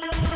you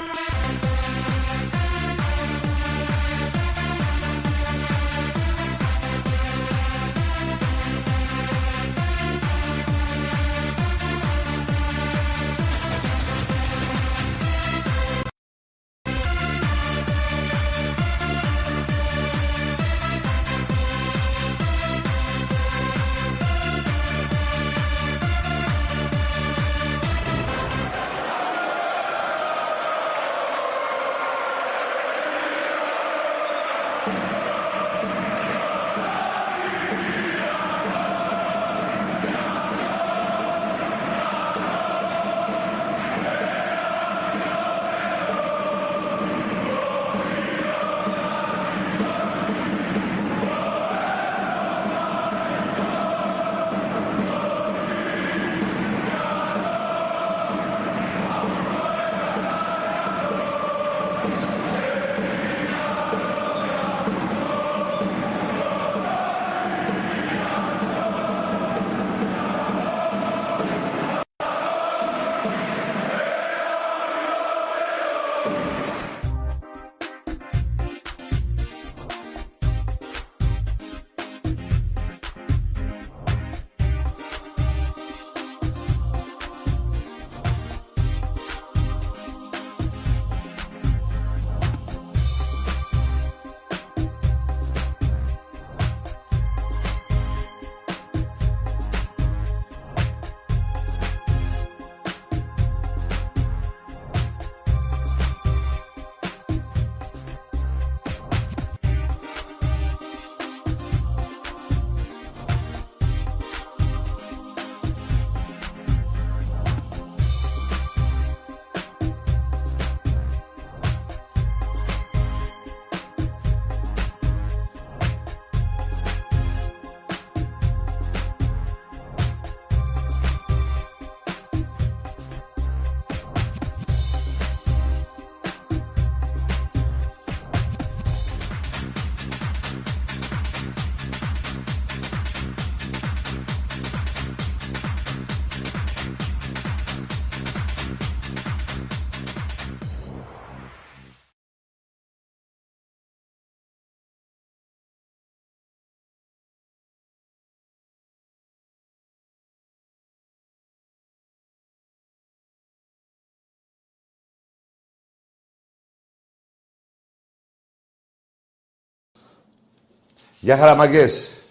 Γεια χαραμαγκές.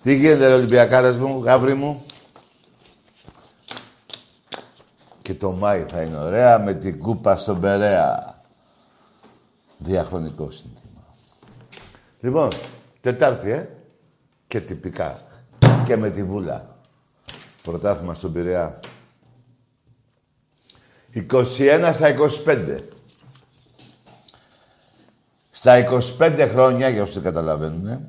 Τι γίνεται ρε Ολυμπιακάρες μου, γάβρι μου; Και το Μάη θα είναι ωραία με την κούπα στον Περέα. Διαχρονικό σύνθημα. Λοιπόν, Τετάρτη, ε. Και τυπικά. Και με τη Βούλα. Πρωτάθλημα στον Πειραιά. 21 στα 25. Στα 25 χρόνια, για όσοι δεν καταλαβαίνουν,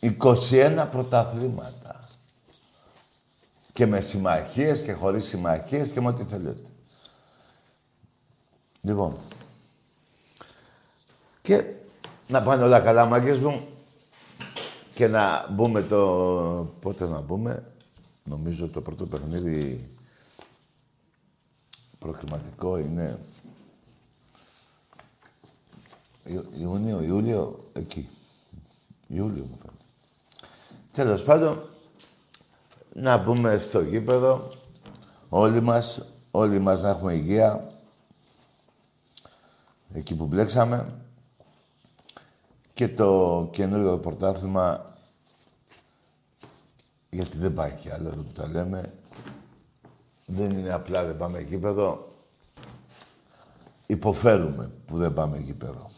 21 πρωταθλήματα. Και με συμμαχίες και χωρίς συμμαχίες και με ό,τι θέλετε. Λοιπόν. Και να πάνε όλα καλά, μάγκες μου. Και να μπούμε το... Πότε να μπούμε. Νομίζω το πρώτο παιχνίδι προκριματικό είναι Ιούνιο, Ιούλιο, εκεί. Ιούλιο μου φαίνεται. Τέλος πάντων, να μπούμε στο γήπεδο, όλοι μας, όλοι μας να έχουμε υγεία, εκεί που μπλέξαμε, και το καινούριο πρωτάθλημα, γιατί δεν πάει κι άλλο εδώ που τα λέμε, δεν είναι απλά δεν πάμε γήπεδο, υποφέρουμε που δεν πάμε γήπεδο.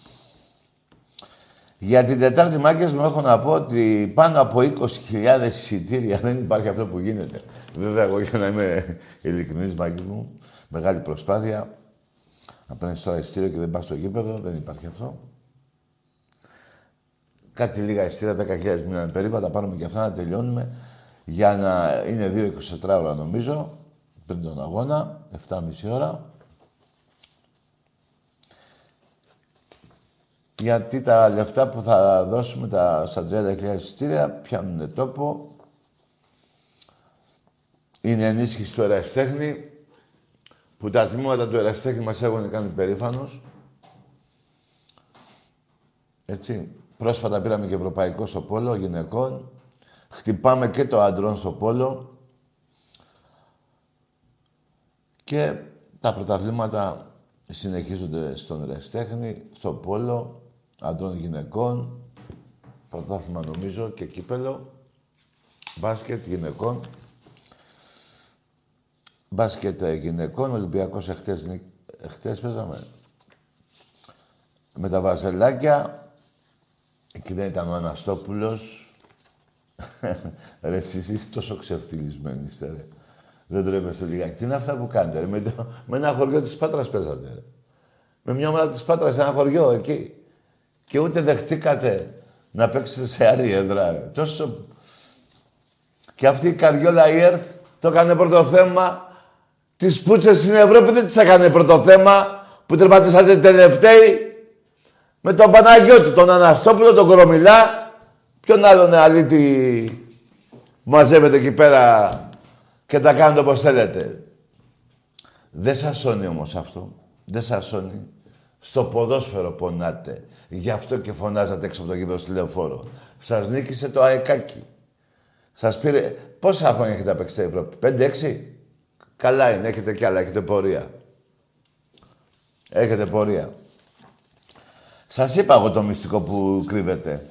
Για την Τετάρτη μάγκες μου έχω να πω ότι πάνω από 20.000 εισιτήρια δεν υπάρχει αυτό που γίνεται. Βέβαια, εγώ για να είμαι ειλικρινής μάγκες μου, μεγάλη προσπάθεια. Να παίρνεις τώρα εισιτήριο και δεν πας στο γήπεδο, δεν υπάρχει αυτό. Κάτι λίγα εισιτήρια, 10.000 μήναν περίπου, τα πάρουμε και αυτά να τελειώνουμε. Για να είναι 2-24 ώρα νομίζω, πριν τον αγώνα, 7,5 ώρα. Γιατί τα λεφτά που θα δώσουμε τα, στα 30.000 εισιτήρια πιάνουν τόπο. Είναι ενίσχυση του εραστέχνη που τα τμήματα του εραστέχνη μας έχουν κάνει περήφανος. Έτσι. Πρόσφατα πήραμε και ευρωπαϊκό στο πόλο γυναικών. Χτυπάμε και το αντρών στο πόλο. Και τα πρωταθλήματα συνεχίζονται στον εραστέχνη, στο πόλο, αντρών γυναικών. Πρωτάθλημα νομίζω και κύπελο. Μπάσκετ γυναικών. Μπάσκετ γυναικών, Ολυμπιακός εχθές, εχθές παίζαμε. Με τα βαζελάκια, εκεί δεν ήταν ο Αναστόπουλος. ρε, εσείς είστε τόσο ξεφτυλισμένοι, είστε, ρε. Δεν τρέπεστε λιγάκι. Τι είναι αυτά που κάνετε, ρε. Με, το, με ένα χωριό της Πάτρας παίζατε, ρε. Με μια ομάδα της Πάτρας, ένα χωριό εκεί. Και ούτε δεχτήκατε να παίξετε σε άλλη έδρα, ρε. Τόσο... Και αυτή η Καριόλα Ιέρθ το έκανε πρώτο θέμα τις πούτσες στην Ευρώπη δεν τις έκανε πρώτο θέμα που τερματίσατε τελευταίοι με τον Παναγιώτη, τον Αναστόπουλο, τον Κορομιλά. Ποιον άλλον αλήτη μαζεύετε εκεί πέρα και τα κάνετε όπως θέλετε. Δεν σας σώνει όμως αυτό. Δεν σας σώνει. Στο ποδόσφαιρο πονάτε. Γι' αυτό και φωνάζατε έξω από το γήπεδο στη λεωφόρο. Σας νίκησε το αεκάκι. Σας πήρε... Πόσα χρόνια έχετε απέξει στην Ευρώπη, 5-6. Καλά είναι, έχετε κι άλλα, έχετε πορεία. Έχετε πορεία. Σας είπα εγώ το μυστικό που κρύβεται.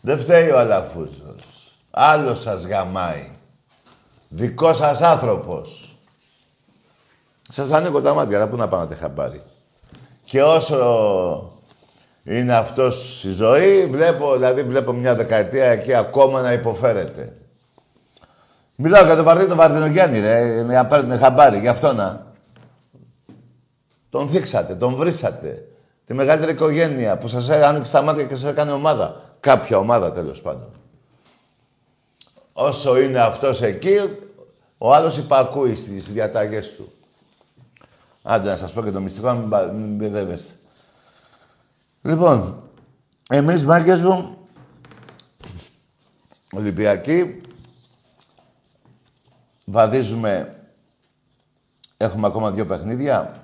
Δεν φταίει ο Αλαφούζος. Άλλος σας γαμάει. Δικός σας άνθρωπος. Σας ανοίγω τα μάτια, αλλά πού να πάω να χαμπάρι. Και όσο είναι αυτός η ζωή, βλέπω, δηλαδή βλέπω μια δεκαετία εκεί ακόμα να υποφέρεται. Μιλάω για τον Βαρδί τον Βαρδινογιάννη, ρε, να πάρετε χαμπάρι, γι' αυτό να. Τον θίξατε, τον βρίσατε. Τη μεγαλύτερη οικογένεια που σας άνοιξε τα μάτια και σας έκανε ομάδα. Κάποια ομάδα, τέλος πάντων. Όσο είναι αυτός εκεί, ο άλλος υπακούει στις διαταγές του. Άντε να σας πω και το μυστικό, μην, μην μπεδεύεστε. Λοιπόν, εμείς μάγκες μου, Ολυμπιακοί, Βαδίζουμε... Έχουμε ακόμα δύο παιχνίδια.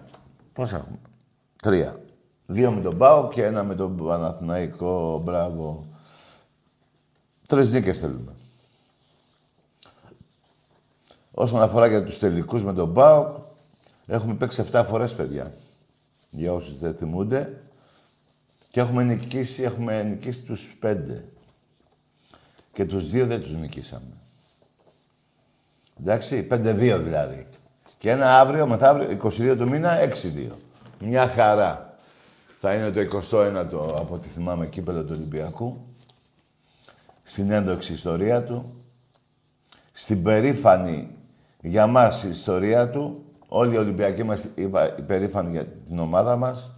Πόσα έχουμε; Τρία. Δύο με τον Πάο και ένα με τον Παναθηναϊκό. Μπράβο. Τρεις νίκες θέλουμε. Όσον αφορά για τους τελικούς με τον Πάο, έχουμε παίξει 7 φορές, παιδιά. Για όσοι δεν θυμούνται. Και έχουμε νικήσει, έχουμε νικήσει τους πέντε. Και τους δύο δεν τους νικήσαμε. Εντάξει, 5-2 δηλαδή. Και ένα αύριο, μεθαύριο, 22 του μήνα, 6-2. Μια χαρά. Θα είναι το 21ο, από ό,τι θυμάμαι, κύπελο του Ολυμπιακού. Στην ένδοξη ιστορία του. Στην περήφανη για μας ιστορία του. Όλοι οι Ολυμπιακοί μας υπερήφανοι για την ομάδα μας.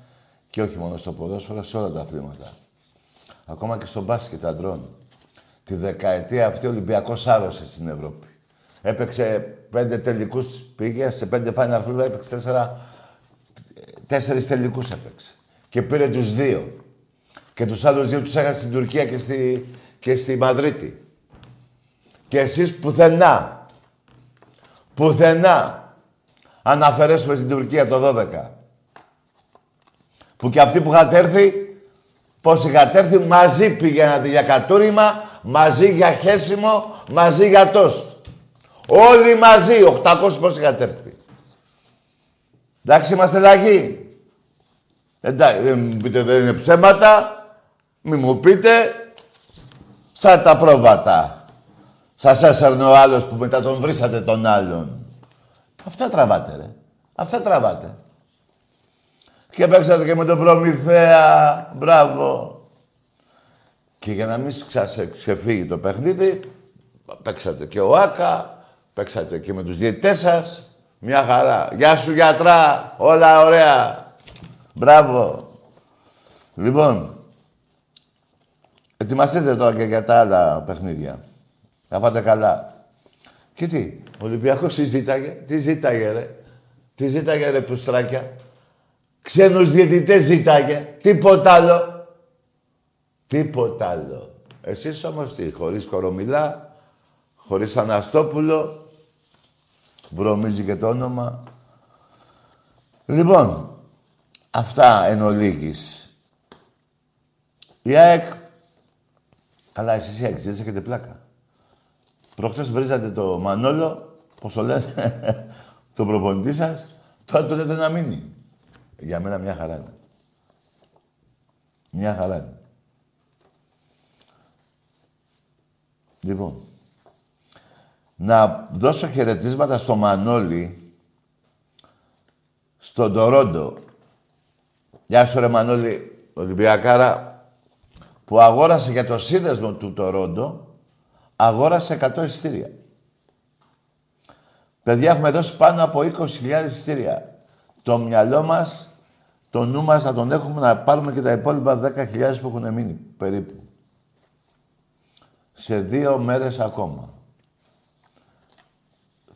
Και όχι μόνο στο ποδόσφαιρο, σε όλα τα αθλήματα. Ακόμα και στο μπάσκετ αντρών. Τη δεκαετία αυτή ο Ολυμπιακός άρρωσε στην Ευρώπη. Έπαιξε πέντε τελικούς, πήγε σε πέντε Final Four, έπαιξε τέσσερα. Τέσσερις τελικούς έπαιξε. Και πήρε τους δύο. Και τους άλλους δύο τους έχασε στην Τουρκία και στη, και στη Μαδρίτη. Και εσείς πουθενά. Πουθενά. Αν αφαιρέσουμε στην Τουρκία το 12. Που και αυτοί που είχατε έρθει, πώς είχατε έρθει, μαζί πήγαινατε για κατούριμα, μαζί για χέσιμο, μαζί για τόστ. Όλοι μαζί, 800 πώς είχατε έρθει. Εντάξει, είμαστε λαγοί. Εντάξει, δεν μου πείτε δεν είναι ψέματα. Μη μου πείτε. Σαν τα πρόβατα. Σας έσαιρνε ο άλλος που μετά τον βρίσατε τον άλλον. Αυτά τραβάτε, ρε. Αυτά τραβάτε. Και παίξατε και με τον Προμηθέα. Μπράβο. Και για να μην ξεφύγει το παιχνίδι, παίξατε και ο Άκα, Παίξατε και με τους διαιτητές σας. Μια χαρά. Γεια σου γιατρά. Όλα ωραία. Μπράβο. Λοιπόν, ετοιμαστείτε τώρα και για τα άλλα παιχνίδια. Θα πάτε καλά. Και τι, ο Ολυμπιακός συζήταγε. Τι ζήταγε ρε. Τι ζήταγε ρε πουστράκια. Ξένους διαιτητές ζήταγε. Τίποτα άλλο. Τίποτα άλλο. Εσείς όμως τι, χωρίς κορομιλά, χωρίς Αναστόπουλο, Βρωμίζει και το όνομα. Λοιπόν, αυτά εν ολίγης. Η ΑΕΚ... Καλά, εσείς οι δεν έχετε πλάκα. Προχτές βρίζατε το Μανόλο, πώς το λέτε, τον προπονητή σας, τώρα το λέτε να μείνει. Για μένα μια χαρά είναι. Μια χαρά είναι. Λοιπόν, να δώσω χαιρετίσματα στο Μανώλη, στον Τορόντο. Γεια σου ρε Μανώλη, Ολυμπιακάρα, που αγόρασε για το σύνδεσμο του Τορόντο, αγόρασε 100 εισιτήρια. Παιδιά, έχουμε δώσει πάνω από 20.000 εισιτήρια. Το μυαλό μας, το νου μας να τον έχουμε να πάρουμε και τα υπόλοιπα 10.000 που έχουν μείνει, περίπου. Σε δύο μέρες ακόμα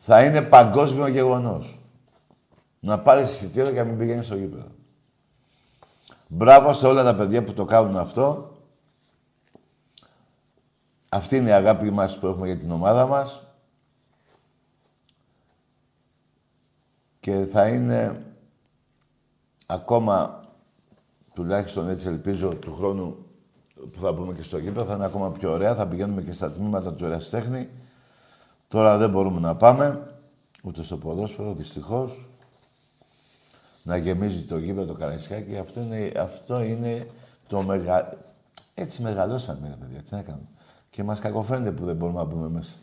θα είναι παγκόσμιο γεγονός. Να πάρεις εισιτήριο και να μην πηγαίνεις στο γήπεδο. Μπράβο σε όλα τα παιδιά που το κάνουν αυτό. Αυτή είναι η αγάπη μας που έχουμε για την ομάδα μας. Και θα είναι ακόμα, τουλάχιστον έτσι ελπίζω, του χρόνου που θα πούμε και στο γήπεδο, θα είναι ακόμα πιο ωραία. Θα πηγαίνουμε και στα τμήματα του ερασιτέχνη Τώρα δεν μπορούμε να πάμε, ούτε στο ποδόσφαιρο, δυστυχώς. Να γεμίζει το γήπεδο το Καραϊσκάκι. Αυτό είναι, αυτό είναι το μεγα... Έτσι μεγαλώσαμε, ρε παιδιά. Τι να κάνουμε. Και μας κακοφαίνεται που δεν μπορούμε να μπούμε μέσα.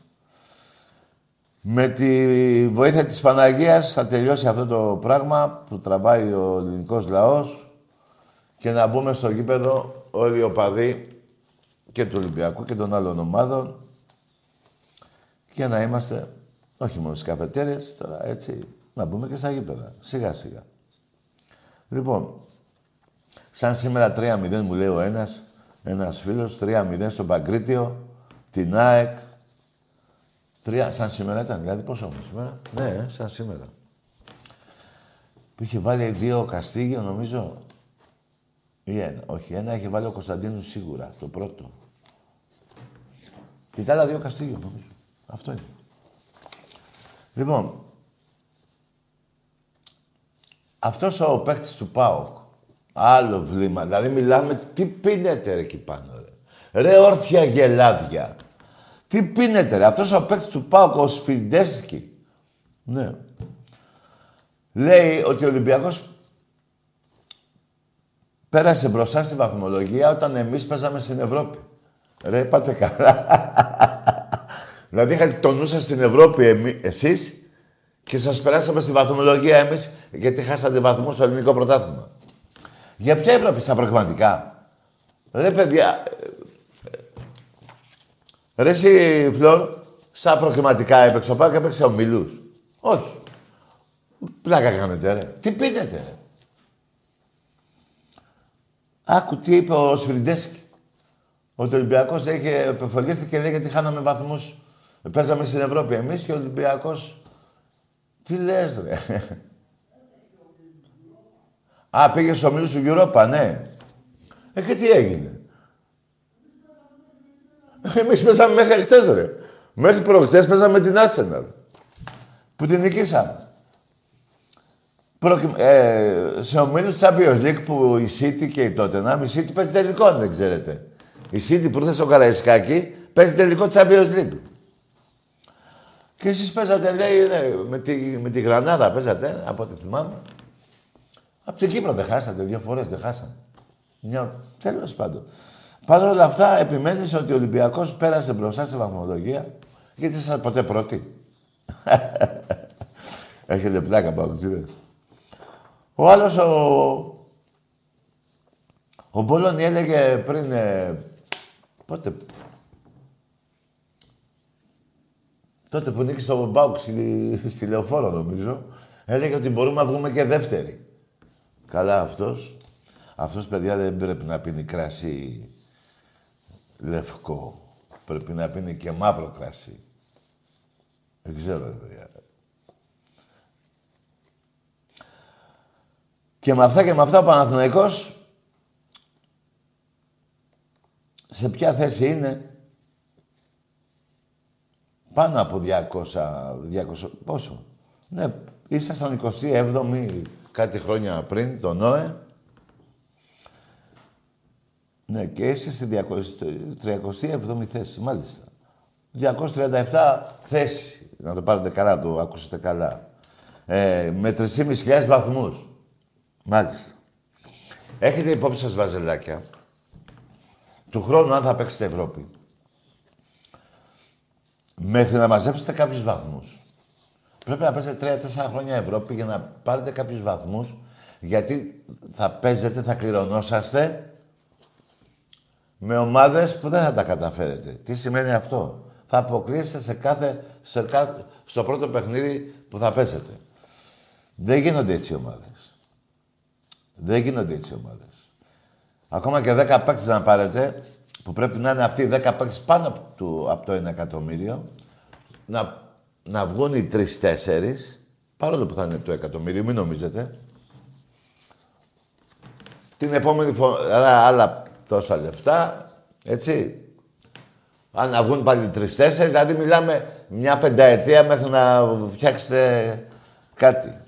Με τη βοήθεια της Παναγίας θα τελειώσει αυτό το πράγμα που τραβάει ο ελληνικός λαός και να μπούμε στο γήπεδο όλοι οι οπαδοί και του Ολυμπιακού και των άλλων ομάδων για να είμαστε όχι μόνο στις καφετέρειες, τώρα έτσι, να μπούμε και στα γήπεδα. Σιγά σιγά. Λοιπόν, σαν σήμερα 3-0 μου λέει ο ένας, ένας φίλος, 3-0 στο Παγκρίτιο, την ΑΕΚ. Τρία, σαν σήμερα ήταν, δηλαδή πόσο όμως σήμερα; Ναι, σαν σήμερα. Που είχε βάλει δύο Καστίγιο, νομίζω. Ή ένα. Όχι, ένα είχε βάλει ο Κωνσταντίνου σίγουρα, το πρώτο. Και τα άλλα δύο Καστίγιο, νομίζω. Αυτό είναι. Λοιπόν, αυτός ο παίκτης του ΠΑΟΚ, άλλο βλήμα, δηλαδή μιλάμε, τι πίνετε ρε εκεί πάνω ρε. Ρε όρθια γελάδια. Τι πίνετε ρε, αυτός ο παίκτης του ΠΑΟΚ, ο Σφιντέσκι. Ναι. Λέει ότι ο Ολυμπιακός πέρασε μπροστά στη βαθμολογία όταν εμείς παίζαμε στην Ευρώπη. Ρε, πάτε καλά. Δηλαδή είχατε το νου σας στην Ευρώπη εμεί, εσείς και σας περάσαμε στη βαθμολογία εμείς γιατί χάσατε βαθμό στο ελληνικό πρωτάθλημα. Για ποια Ευρώπη στα πραγματικά; Ρε παιδιά, ρε εσύ Φλόρ, στα προκριματικά έπαιξε ο Πάκ, έπαιξε ο Μιλούς. Όχι. Πλάκα κάνετε ρε. Τι πίνετε ρε. Άκου τι είπε ο Σφριντέσκι. Ότι ο Ολυμπιακός είχε επεφολήθηκε και λέει γιατί χάναμε βαθμούς Παίζαμε στην Ευρώπη εμείς και ο Ολυμπιακός... Τι λες, ρε. Α, πήγε στο ομίλους του Europa, ναι. Ε, και τι έγινε; Εμείς παίζαμε μέχρι χτες, ρε. Μέχρι προχτές παίζαμε την Arsenal. Που την νικήσαμε. Ε, σε ομίλους Champions League που η City και η Tottenham, η City παίζει τελικό, αν δεν ξέρετε. Η City που ήρθε στο Καραϊσκάκι παίζει τελικό Champions League. Και εσείς παίζατε, λέει, ναι, με, τη, με τη Γρανάδα παίζατε, από ό,τι θυμάμαι. Από την Κύπρο δεν χάσατε, δύο φορές δεν χάσατε. Μια... Τέλος πάντων. Παρ' όλα αυτά, επιμένεις ότι ο Ολυμπιακός πέρασε μπροστά στη βαθμολογία, γιατί ήσασταν ποτέ πρώτοι. Έχετε πλάκα, παγκοσμίδες. Ο άλλος, ο... Ο Μπόλωνη έλεγε πριν... Ε... Πότε, Τότε που νίκησε το Μπάουκ στη, στη Λεωφόρο, νομίζω, έλεγε ότι μπορούμε να βγούμε και δεύτερη. Καλά αυτός. Αυτός, παιδιά, δεν πρέπει να πίνει κρασί λευκό. Πρέπει να πίνει και μαύρο κρασί. Δεν ξέρω, ρε παιδιά. Και με αυτά και με αυτά ο Παναθηναϊκός σε ποια θέση είναι; Πάνω από 200, 200 πόσο, Ναι, ήσασταν 27η κάτι χρόνια πριν, τον ΝΟΕ. Ναι, και είσαι στη 37η θέση, μάλιστα. 237 θέση. Να το πάρετε καλά, το ακούσετε καλά. Ε, με 3.500 βαθμούς. Μάλιστα. Έχετε υπόψη σας βαζελάκια. Του χρόνου, αν θα παίξετε Ευρώπη, μέχρι να μαζέψετε κάποιους βαθμούς, πρέπει να παίξετε τρία-τέσσερα χρόνια Ευρώπη για να πάρετε κάποιους βαθμούς, γιατί θα παίζετε, θα κληρονόσαστε με ομάδες που δεν θα τα καταφέρετε. Τι σημαίνει αυτό; Θα αποκλείεστε σε κάθε, σε κάθε, στο πρώτο παιχνίδι που θα παίζετε. Δεν γίνονται έτσι ομάδες. Δεν γίνονται έτσι ομάδες. Ακόμα και 10 παίκτες να πάρετε, που πρέπει να είναι αυτοί οι 10 παίκτες πάνω από το, από το 1 εκατομμύριο, να, να βγουν οι 3-4, παρόλο που θα είναι το εκατομμύριο, μην νομίζετε. Την επόμενη φορά άλλα τόσα λεφτά, έτσι. Αν να βγουν πάλι τρει-τέσσερι, δηλαδή μιλάμε μια πενταετία μέχρι να φτιάξετε κάτι.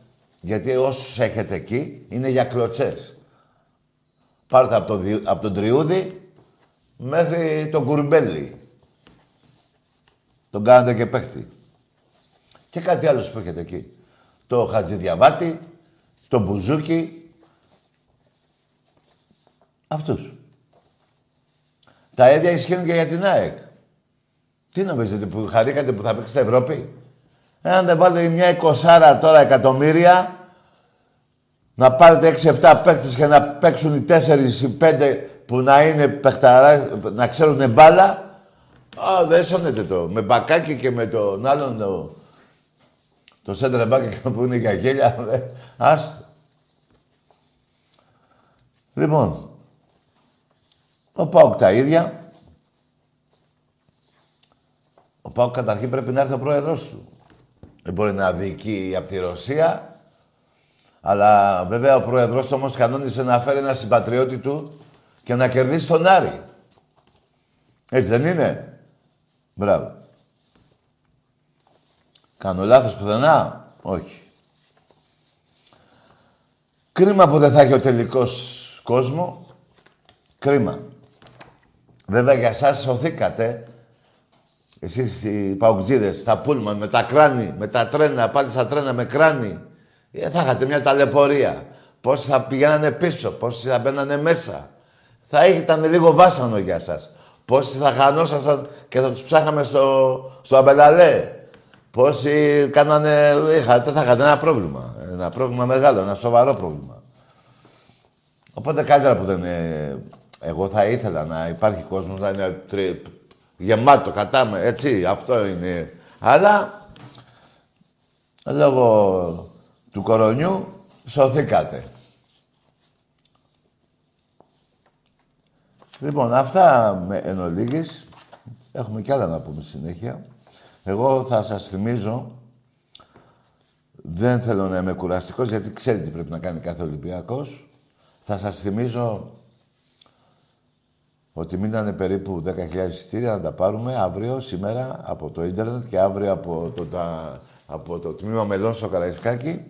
Γιατί όσους έχετε εκεί είναι για κλωτσές. Πάρτε από, το, από τον Τριούδη μέχρι τον Κουρμπέλι. Τον κάνετε και παίχτη. Και κάτι άλλο που έχετε εκεί. Το Χατζηδιαβάτη, το Μπουζούκι. Αυτούς. Τα ίδια ισχύουν και για την ΑΕΚ. Τι νομίζετε που χαρήκατε που θα παίξετε Ευρώπη; Εάν δεν βάλετε μια εικοσάρα τώρα εκατομμύρια, να πάρετε 6-7 παίκτες και να παίξουν οι 4 ή 5 που να είναι παιχταρά, να ξέρουν μπάλα. Α, δεν σώνετε το. Με μπακάκι και με τον άλλον το, το σέντρα μπάκι που είναι για γέλια. Άστο. Λοιπόν, ο Πάουκ τα ίδια. Ο Πάουκ καταρχήν πρέπει να έρθει ο πρόεδρος του. Δεν μπορεί να διοικεί από τη Ρωσία. Αλλά βέβαια ο πρόεδρος όμως κανόνισε να φέρει ένα συμπατριώτη του και να κερδίσει τον Άρη. Έτσι δεν είναι; Μπράβο. Κάνω λάθος πουθενά; Όχι. Κρίμα που δεν θα έχει ο τελικός κόσμο. Κρίμα. Βέβαια για εσάς σωθήκατε. Εσείς οι παουτζίδες, στα πούλμαν, με τα κράνη, με τα τρένα, πάλι στα τρένα με κράνη. Ε, θα είχατε μια ταλαιπωρία. Πώς θα πηγαίνανε πίσω, πώς θα μπαίνανε μέσα. Θα ήταν λίγο βάσανο για σας. Πόσοι θα χανόσασταν και θα τους ψάχαμε στο, στο αμπελαλέ. Πόσοι κάνανε... Είχατε, θα είχατε ένα πρόβλημα. Ένα πρόβλημα μεγάλο, ένα σοβαρό πρόβλημα. Οπότε καλύτερα που δεν είναι... Εγώ θα ήθελα να υπάρχει κόσμος να είναι γεμάτο, κατάμε, έτσι, αυτό είναι. Αλλά, λόγω του κορονιού, σωθήκατε. Λοιπόν, αυτά με εν ολίγης. Έχουμε κι άλλα να πούμε συνέχεια. Εγώ θα σας θυμίζω, δεν θέλω να είμαι κουραστικός, γιατί ξέρετε τι πρέπει να κάνει κάθε Ολυμπιακός. Θα σας θυμίζω ότι μείνανε περίπου 10.000 εισιτήρια να τα πάρουμε αύριο, σήμερα, από το ίντερνετ και αύριο από το, τα, από το τμήμα μελών στο Καραϊσκάκι.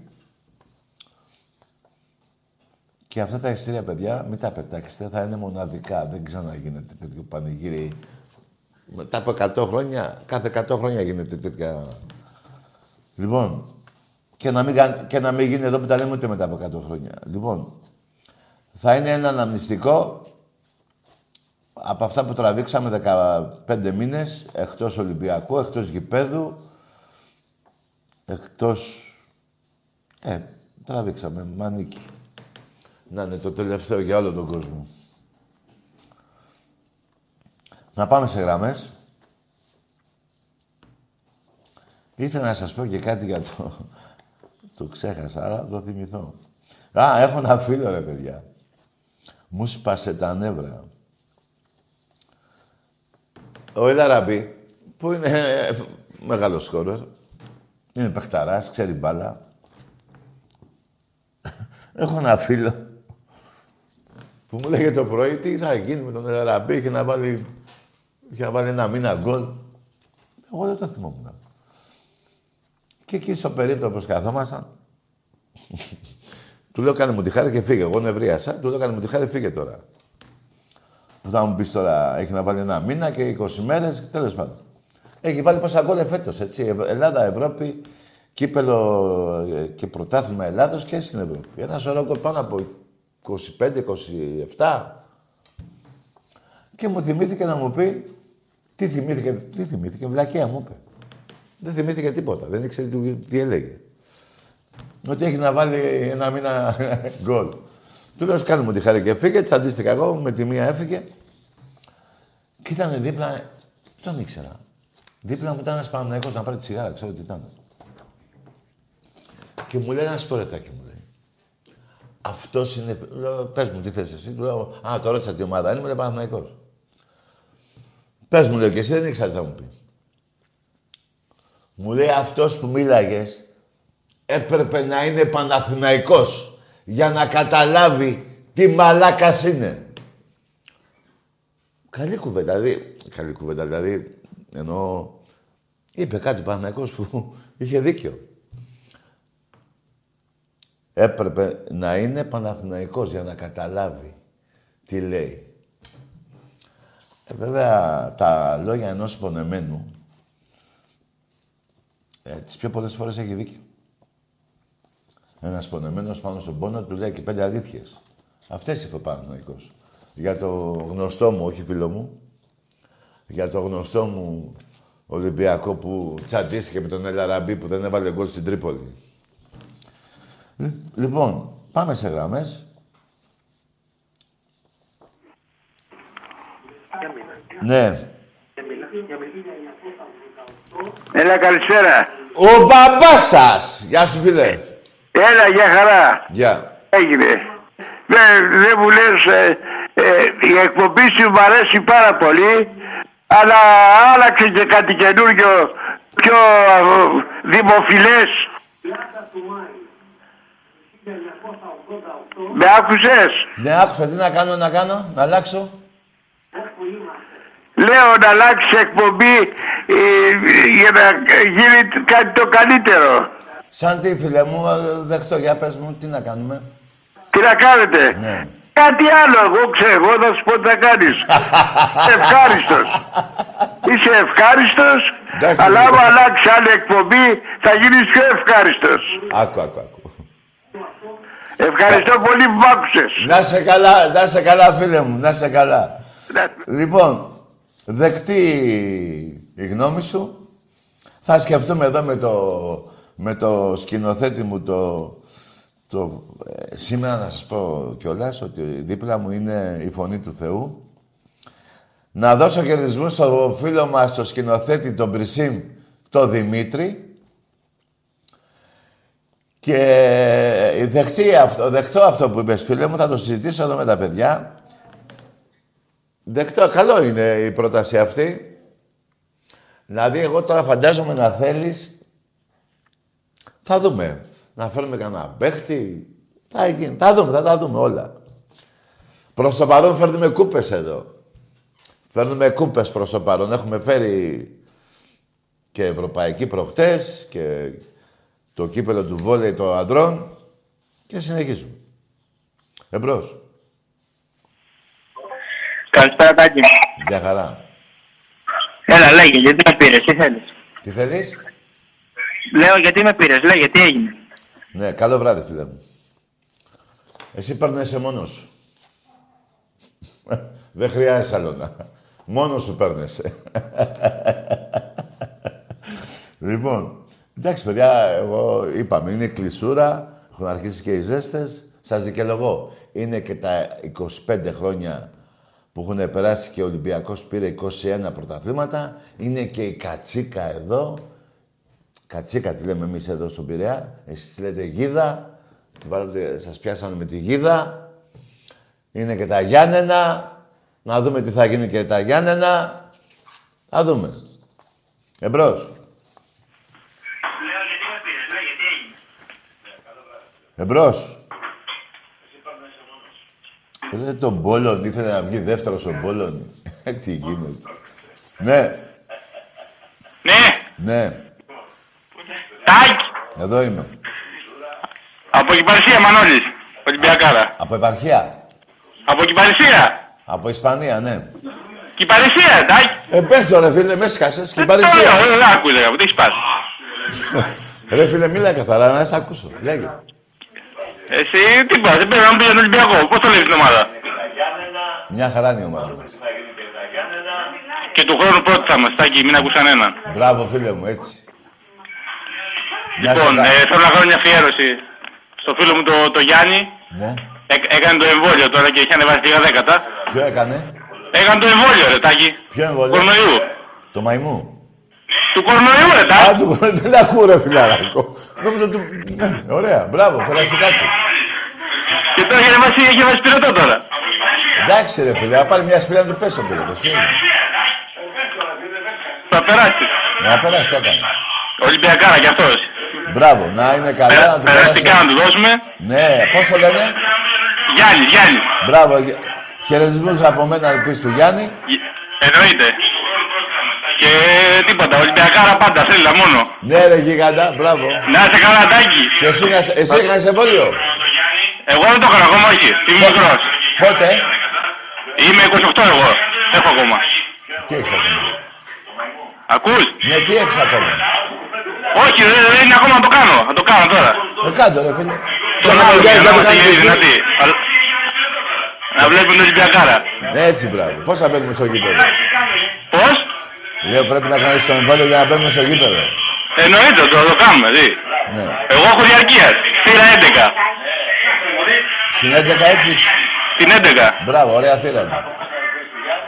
Και αυτά τα εισιτήρια, παιδιά, μην τα πετάξετε, θα είναι μοναδικά. Δεν ξαναγίνεται τέτοιο πανηγύρι. Μετά από 100 χρόνια, κάθε 100 χρόνια γίνεται τέτοια... Λοιπόν, και να μην, και να μην γίνει εδώ που τα λέμε ούτε μετά από 100 χρόνια. Λοιπόν, θα είναι ένα αναμνηστικό από αυτά που τραβήξαμε 15 μήνες, εκτός Ολυμπιακού, εκτός γηπέδου, εκτός... Ε, τραβήξαμε, μανίκι. Να είναι το τελευταίο για όλο τον κόσμο. Να πάμε σε γραμμές. Ήθελα να σας πω και κάτι για το... το ξέχασα, αλλά το θυμηθώ. Α, έχω ένα φίλο, ρε παιδιά. Μου σπάσε τα νεύρα. Ο Ελαραμπή, που είναι ε, μεγάλος σκόρερ, είναι παιχταράς, ξέρει μπάλα. Έχω ένα φίλο που μου λέγε το πρωί τι θα γίνει με τον Ελαραμπή, είχε να βάλει, είχε να βάλει ένα μήνα γκολ. Εγώ δεν το θυμόμουν. Και εκεί στο περίπτωμα που καθόμασταν, του λέω κάνε μου τη χάρη και φύγε. Εγώ νευρίασα, του λέω κάνε μου τη χάρη φύγε τώρα. Που θα μου πεις τώρα, έχει να βάλει ένα μήνα και 20 μέρες, τέλος πάντων. Έχει βάλει πόσα γκολ φέτο, έτσι. Ελλάδα, Ευρώπη, κύπελο ε, και πρωτάθλημα Ελλάδος και στην Ευρώπη. Ένα σωρό γκολ πάνω από 25-27. Και μου θυμήθηκε να μου πει, τι θυμήθηκε, τι θυμήθηκε, βλακία μου είπε. Δεν θυμήθηκε τίποτα, δεν ήξερε τι έλεγε. Ότι έχει να βάλει ένα μήνα γκολ. Του λέω, κάνε μου τη χάρη και φύγε. Τσαντίστηκα εγώ, με τη μία έφυγε. Και ήταν δίπλα, τον ήξερα. Δίπλα μου ήταν ένας Παναγιώτο να πάρει τη σιγάρα, ξέρω τι ήταν. Και μου λέει ένας σπορετάκι μου λέει. Αυτός είναι. Πες μου τι θες εσύ. Του λέω, Α, το ρώτησα τι ομάδα είναι, μου λέει Παναγιώτο. Πες μου, λέω και εσύ δεν ήξερα τι θα μου πεις. Μου λέει αυτός που μίλαγες έπρεπε να είναι Παναθηναϊκός για να καταλάβει τι μαλάκας είναι. Καλή κουβέντα, δηλαδή, καλή κουβέντα, δηλαδή, ενώ είπε κάτι Παναθηναϊκός που είχε δίκιο. Έπρεπε να είναι Παναθηναϊκός για να καταλάβει τι λέει. Ε, βέβαια, τα λόγια ενός πονεμένου ε, τις πιο πολλές φορές έχει δίκιο. Ένας πονεμένος πάνω στον πόνο του λέει και πέντε αλήθειες. Αυτές είπε ο Παναθηναϊκός. Για το γνωστό μου, όχι φίλο μου, για το γνωστό μου Ολυμπιακό που τσαντίστηκε με τον Ελαραμπή που δεν έβαλε γκολ στην Τρίπολη. Λοιπόν, πάμε σε γραμμές. Ναι. Έλα, καλησπέρα. Ο μπαμπάς σας. Γεια σου, φίλε. Έλα, για χαρά. Γεια. Έγινε. Δεν, δεν μου λες, ε, ε, η εκπομπή σου μου αρέσει πάρα πολύ, αλλά άλλαξε και κάτι καινούργιο, πιο ε, δημοφιλές. Με άκουσες; Ναι, άκουσα. Τι να κάνω, να κάνω, να αλλάξω; Λέω να αλλάξει εκπομπή ε, για να γίνει κάτι το καλύτερο. Σαν τι, φίλε μου, ε, δεχτώ, για πες μου, τι να κάνουμε. Τι να κάνετε; Ναι. Κάτι άλλο, εγώ ξέρω, εγώ θα σου πω τι θα κάνεις. ευχάριστος. Είσαι ευχάριστος, Εντάξει, αλλά ναι. άμα αλλάξει άλλη εκπομπή θα γίνεις πιο ευχάριστος. Άκου, άκου, άκου. Ευχαριστώ πολύ που μ' άκουσες. Να σε καλά, να σε καλά, φίλε μου, να σε καλά. Να- Λοιπόν, δεκτή η γνώμη σου. Θα σκεφτούμε εδώ με το, με το σκηνοθέτη μου το, το, ε, σήμερα να σας πω κιόλας ότι δίπλα μου είναι η φωνή του Θεού. Να δώσω χαιρετισμούς στο φίλο μας, το σκηνοθέτη, τον Πρισίμ, το Δημήτρη. Και δεχτεί αυτό, δεχτώ αυτό που είπες φίλε μου, θα το συζητήσω εδώ με τα παιδιά. Δεκτό, καλό είναι η πρόταση αυτή. Δηλαδή, εγώ τώρα φαντάζομαι να θέλεις... Θα δούμε. Να φέρουμε κανένα παίχτη. Θα γίνει. Θα δούμε, θα τα δούμε όλα. Προς το παρόν φέρνουμε κούπες εδώ. Φέρνουμε κούπες προς το παρόν. Έχουμε φέρει και ευρωπαϊκή προχτές και το κύπελο του βόλεϊ των αντρών και συνεχίζουμε. Εμπρός. Καλησπέρα, Τάκη. Για χαρά. Έλα, λέγε, γιατί με πήρες, τι θέλεις; Τι θέλεις; Λέω, γιατί με πήρες, λέγε, τι έγινε; Ναι, καλό βράδυ, φίλε μου. Εσύ παίρνεσαι μόνος σου. Δεν χρειάζεσαι άλλο να. Μόνος σου παίρνεσαι. λοιπόν, εντάξει, παιδιά, εγώ είπαμε, είναι κλεισούρα, έχουν αρχίσει και οι ζέστες. Σας δικαιολογώ. Είναι και τα 25 χρόνια που έχουν περάσει και ο Ολυμπιακός πήρε 21 πρωταθλήματα. Είναι και η Κατσίκα εδώ. Κατσίκα τη λέμε εμείς εδώ στον Πειραιά. Εσείς τη λέτε Γίδα. Τη βάλατε, σας πιάσανε με τη Γίδα. Είναι και τα Γιάννενα. Να δούμε τι θα γίνει και τα Γιάννενα. Θα δούμε. Εμπρός. Λέω, γιατί με πήρες, λέγε, τι έγινε. Εμπρός. Δεν τον Μπόλον, ήθελε να βγει δεύτερος ο Μπόλον. τι γίνεται. Ναι, Ναι, ναι. Τάκη. Εδώ είμαι. Από Κυπαρισία, Μανώλης. Ολυμπιακάρα. Από επαρχία. Από Κυπαρισία. Από Ισπανία, ναι. Κυπαρισία, Τάκη. Ε, πες το ρε φίλε, μες σκάσες. Και Ε, παρησία. ωραία, Δεν άκουσα, λέγαμε. Τι έχεις πάθει. Ρε φίλε, μίλα καθαρά, να σε ακούσω. Λέγε. Εσύ τι πας, δεν πρέπει να μου πεις τον Ολυμπιακό. Πώς το λες την ομάδα; Μια χαρά είναι η ομάδα μας. Και του χρόνου πρώτη θα είμαστε, Τάκη, μην ακούς κανέναν. Μπράβο φίλε μου, έτσι. Μια Λοιπόν, σε κα- ε, θέλω να κάνω μια αφιέρωση στο φίλο μου το, το Γιάννη. Ναι. Έ- έκανε το εμβόλιο τώρα και είχε ανεβάσει λίγα δέκατα. Ποιο έκανε; Έκανε το εμβόλιο, ρε Τάκη. Ποιο εμβόλιο; Κορονοϊού. Το μαϊμού. Του κορονοϊού, ρε Α, Τάκη. του δεν ακούω ρε φιλαράκο. Νόμιζα του... Ναι, ωραία, μπράβο, περαστικά του. Και τώρα έχει ανεβάσει, έχει ανεβάσει πυρετό τώρα. Εντάξει ρε φίλε, να πάρει μια σπηλιά να του πέσω πήρε το Θα περάσει. Να περάσει, έκανε. Ολυμπιακάρα κι αυτός. Μπράβο, να είναι καλά, να του Περαστικά περάσει. να του δώσουμε. Ναι, πώς το λένε; Γιάννη, Γιάννη. Μπράβο, γε- χαιρετισμούς από μένα να πεις του Γιάννη. Γε- Εννοείται. Και τίποτα, Ολυμπιακάρα πάντα, θέλει μόνο. Ναι ρε γίγαντα, μπράβο. Να είσαι καλά, Τάκη. Και εσύ, να- εσύ έκανες εμβόλιο; Εγώ δεν το έκανα ακόμα, όχι. Είμαι μικρός. Πότε; Είμαι 28 εγώ. Έχω ακόμα. Τι έχεις ακόμα; Ακούς; Ναι, τι έχεις ακόμα; Όχι, δεν δεν είναι ακόμα να το κάνω. Θα το κάνω τώρα. Ε, κάτω ρε φίλε. Το Και να κάνω μην για κάνεις, να να το είμαστε κάνεις εσύ. δυνατοί. Αλλά- Να βλέπουν την Ολυμπιακάρα. Ναι, έτσι μπράβο. Πώς θα μπαίνουμε στο γήπεδο; Πώς; Λέω πρέπει να κάνεις το εμβόλιο για να μπαίνουμε στο γήπεδο. Εννοείται, το, το κάνουμε, δει. Ναι. Εγώ έχω διαρκεία. Θύρα 11. Στην 11 έχεις; Την 11. Μπράβο, ωραία θύρα. είναι.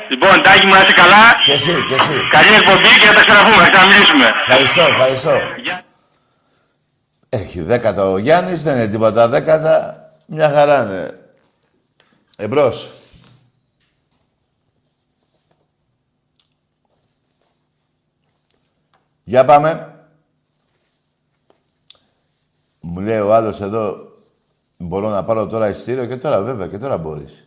Λοιπόν, Τάκη μου να είσαι καλά. Και εσύ, και εσύ. Καλή εκπομπή και θα τα ξαναπούμε, θα ξαναμιλήσουμε. Ευχαριστώ, ευχαριστώ. Γεια. Έχει δέκατα ο Γιάννης, δεν είναι τίποτα δέκατα. Μια χαρά είναι. Εμπρός. Για πάμε. Μου λέει ο άλλος εδώ, μπορώ να πάρω τώρα ειστήριο και τώρα βέβαια, και τώρα μπορείς.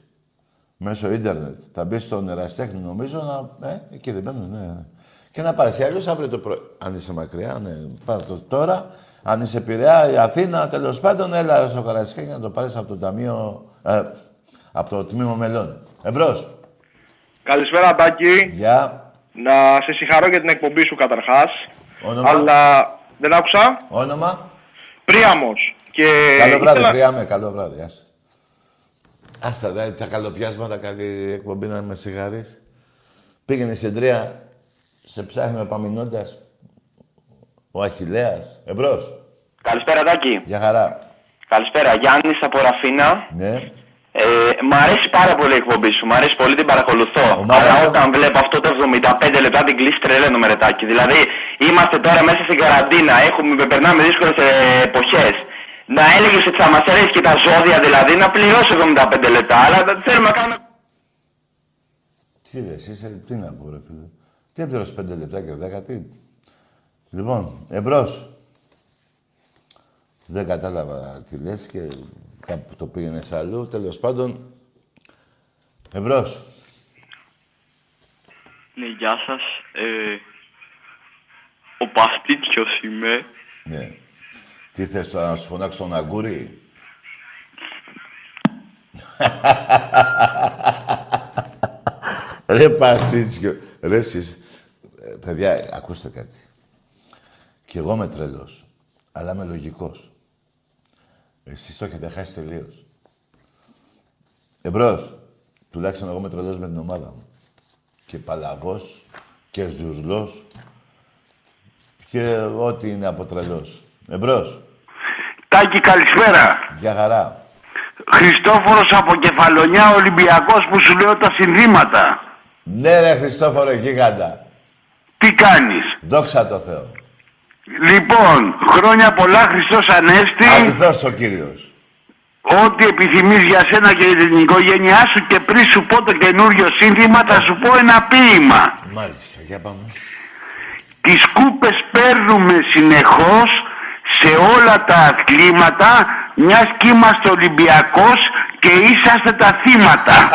Μέσω ίντερνετ. Θα μπεις στον εραστέχνη νομίζω να... Ε, εκεί δεν μπαίνουν, ναι. ναι. Και να πάρεις. Αλλιώς αύριο το πρωί. Αν είσαι μακριά, ναι, πάρε το τώρα. Αν είσαι Πειραιά, η Αθήνα, τέλος πάντων, έλα στο Καραϊσκάκι να το πάρεις από το Ταμείο... Ε, από το Τμήμα Μελών. Εμπρός. Καλησπέρα, Τάκη. Γεια. Να σε συγχαρώ για την εκπομπή σου καταρχάς. Όνομα. Αλλά δεν άκουσα. Όνομα. Πρίαμος. Και Καλό βράδυ, ήθελα- Πριάμε. Καλό βράδυ. Άσε. Άστα, δε, τα καλοπιάσματα καλή εκπομπή να με σιγάρεις. Πήγαινε στην τρία, σε ψάχνει ο Παμινώντας, ο Αχιλέας. Εμπρός. Καλησπέρα, Τάκη. Για χαρά. Καλησπέρα, Γιάννης από Ραφίνα. Ναι. Ε, μ' αρέσει πάρα πολύ η εκπομπή σου, μ' αρέσει πολύ την παρακολουθώ. Ο Μάριος. Αλλά όταν βλέπω αυτό το 75 λεπτά την κλείσει τρελαίνω με ρετάκι. Δηλαδή, είμαστε τώρα μέσα στην καραντίνα, έχουμε, περνάμε δύσκολες εποχές. Να έλεγες ότι θα μας αρέσει και τα ζώδια δηλαδή να πληρώσει 75 λεπτά. Αλλά δεν θέλουμε να κάνουμε. Τι λες, είσαι, τι να πω ρε φίλε. Τι έπαιρες πέντε λεπτά και δέκα, τι. Λοιπόν, εμπρός. Δεν κατάλαβα τι λες και κάπου το πήγαινε αλλού. Τέλος πάντων, εμπρός. Ναι, γεια σας. Ε, ο Παστίτσιος είμαι. Ναι. Τι θες τώρα να σου φωνάξω τον Αγκούρι; Ρε Παστίτσιο. Ρε εσείς. Ε, Παιδιά, ακούστε κάτι. Κι εγώ είμαι τρελός. Αλλά είμαι λογικός. Εσείς το έχετε χάσει τελείως. Εμπρός. Τουλάχιστον εγώ είμαι τρελός με την ομάδα μου. Και παλαβός και ζουρλός και ό,τι είναι από τρελός. Εμπρός. Τάκη, καλησπέρα. Για χαρά. Χριστόφορος από Κεφαλονιά, Ολυμπιακός που σου λέω τα συνδύματα. Ναι ρε Χριστόφορο γίγαντα. Τι κάνεις; Δόξα τω Θεώ. Λοιπόν, χρόνια πολλά Χριστός Ανέστη. Αληθώς ο Κύριος. Ό,τι επιθυμείς για σένα και για την οικογένειά σου και πριν σου πω το καινούριο σύνθημα θα σου πω ένα ποίημα. Μάλιστα, για πάμε. Τις κούπες παίρνουμε συνεχώς σε όλα τα αθλήματα μιας και είμαστε Ολυμπιακός και είσαστε τα θύματα.